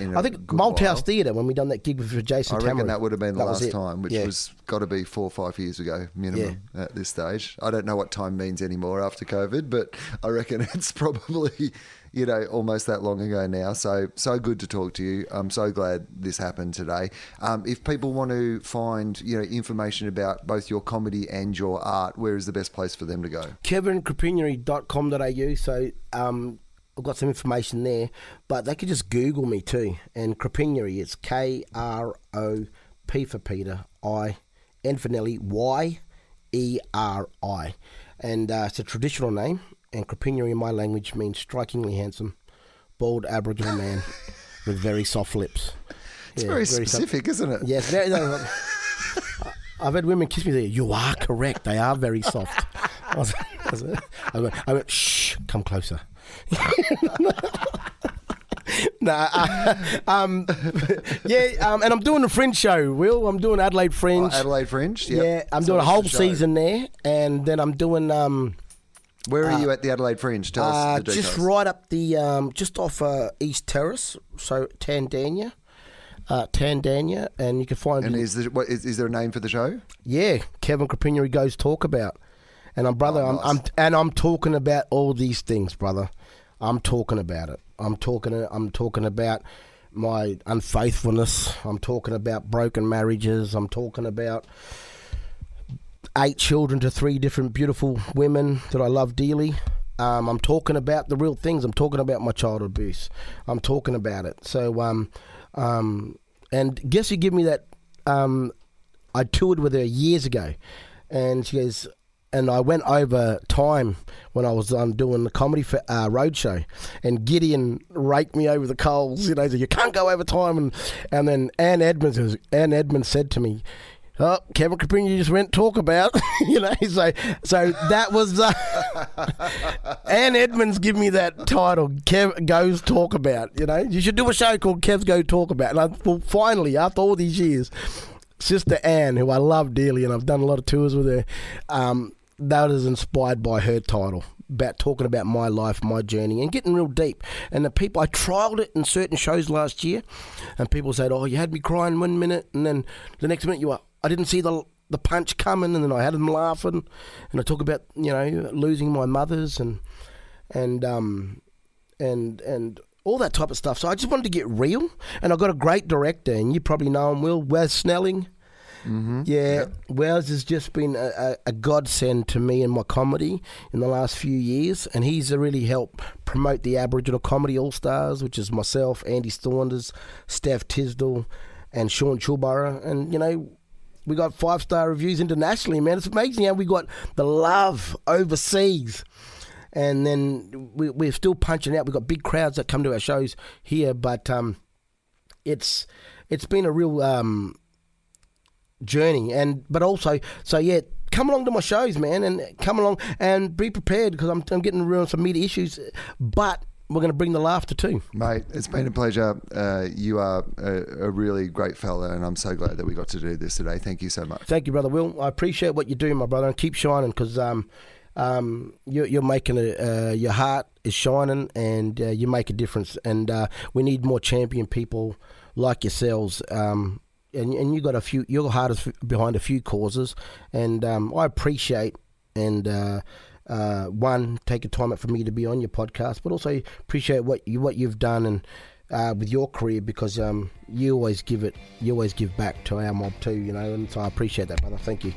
A: In a
B: I think Malthouse. Theatre when we done that gig with Jason
A: I reckon that would have been the
B: That
A: last time, which
B: Yeah.
A: was got to be four or five years ago minimum at this stage. I don't know what time means anymore after COVID, but I reckon it's probably you know almost that long ago now. So so good to talk to you. I'm so glad this happened today. Um, if people want to find you know information about both your comedy and your art, where is the best place for them to go?
B: kevinkropinyeri.com.au. So um, I've got some information there, but they could just Google me too. And Kropinyeri, it's K R O P for Peter, I, N for Nelly, Y E R I. And uh, it's a traditional name. And Kropinyeri in my language means strikingly handsome, bald Aboriginal man with very soft lips.
A: It's
B: Yeah,
A: very
B: soft-
A: specific, isn't it?
B: Yes, very. no, I've had women kiss me there. You are correct. They are very soft. I, was, I, was, I, went, I went, shh, come closer. nah, uh, um, yeah, um, and I'm doing the Fringe show. Will I'm doing Adelaide Fringe.
A: Oh, Adelaide Fringe. Yep.
B: Yeah, I'm
A: So
B: doing a whole season there, and then I'm doing um,
A: Where are you at the Adelaide Fringe? Tell
B: uh,
A: us the details.
B: just right up the um, just off uh, East Terrace, so Tandanya, uh, Tandanya, and you can find
A: And is there, what, is, is there a name for the show?
B: Yeah, Kevin Kropinyeri goes talk about, and I'm brother.
A: Oh,
B: I'm. I'm and I'm talking about all these things, brother. I'm talking about it. I'm talking. I'm talking about my unfaithfulness. I'm talking about broken marriages. I'm talking about eight children to three different beautiful women that I love dearly. Um, I'm talking about the real things. I'm talking about my child abuse. I'm talking about it. So, um, um, and guess who give me that? Um, I toured with her years ago, and she goes, and I went over time when I was um, doing the comedy for, uh, roadshow, and Gideon raked me over the coals. You know, so you can't go over time, and and then Anne Edmonds, Anne Edmonds said to me. Oh, Kevin Kropinyeri just went talk about, you know. So, so that was uh, Anne Edmonds give me that title. Kev goes talk about. You know, you should do a show called Kev's Go Talk About. And I, well, finally, after all these years, Sister Anne, who I love dearly, and I've done a lot of tours with her, um, that is inspired by her title about talking about my life, my journey, and getting real deep. And the people, I trialed it in certain shows last year, and people said, "Oh, you had me crying one minute, and then the next minute you were, I didn't see the the punch coming, and then I had them laughing." And I talk about you know losing my mothers and and um and and all that type of stuff. So I just wanted to get real, and I got a great director, and you probably know him, well, Wes Snelling.
A: Mm-hmm.
B: Yeah, Wes has just been a, a, a godsend to me in my comedy in the last few years, and he's really helped promote the Aboriginal Comedy All Stars, which is myself, Andy Saunders, Steph Tisdell, and Sean Choolburra. And, you know, we got five star reviews internationally, man. It's amazing how we got the love overseas. And then we, we're still punching out. We've got big crowds that come to our shows here, but um, it's it's been a real um, journey and but also so yeah come along to my shows man and come along and be prepared because I'm, I'm getting around some media issues but we're going to bring the laughter too
A: Mate, it's been a pleasure. Uh, you are a, a really great fella, and I'm so glad that we got to do this today. Thank you so much.
B: thank you brother will i appreciate what you're doing my brother and keep shining because um, um, you're, you're making a, uh, your heart is shining and uh, you make a difference and uh, we need more champion people like yourselves um, and, and you got a few your heart is behind a few causes and um, i appreciate and uh, one taking time out for me to be on your podcast but also appreciate what you what you've done and uh, with your career because um, you always give it you always give back to our mob too you know and so i appreciate that brother. Thank you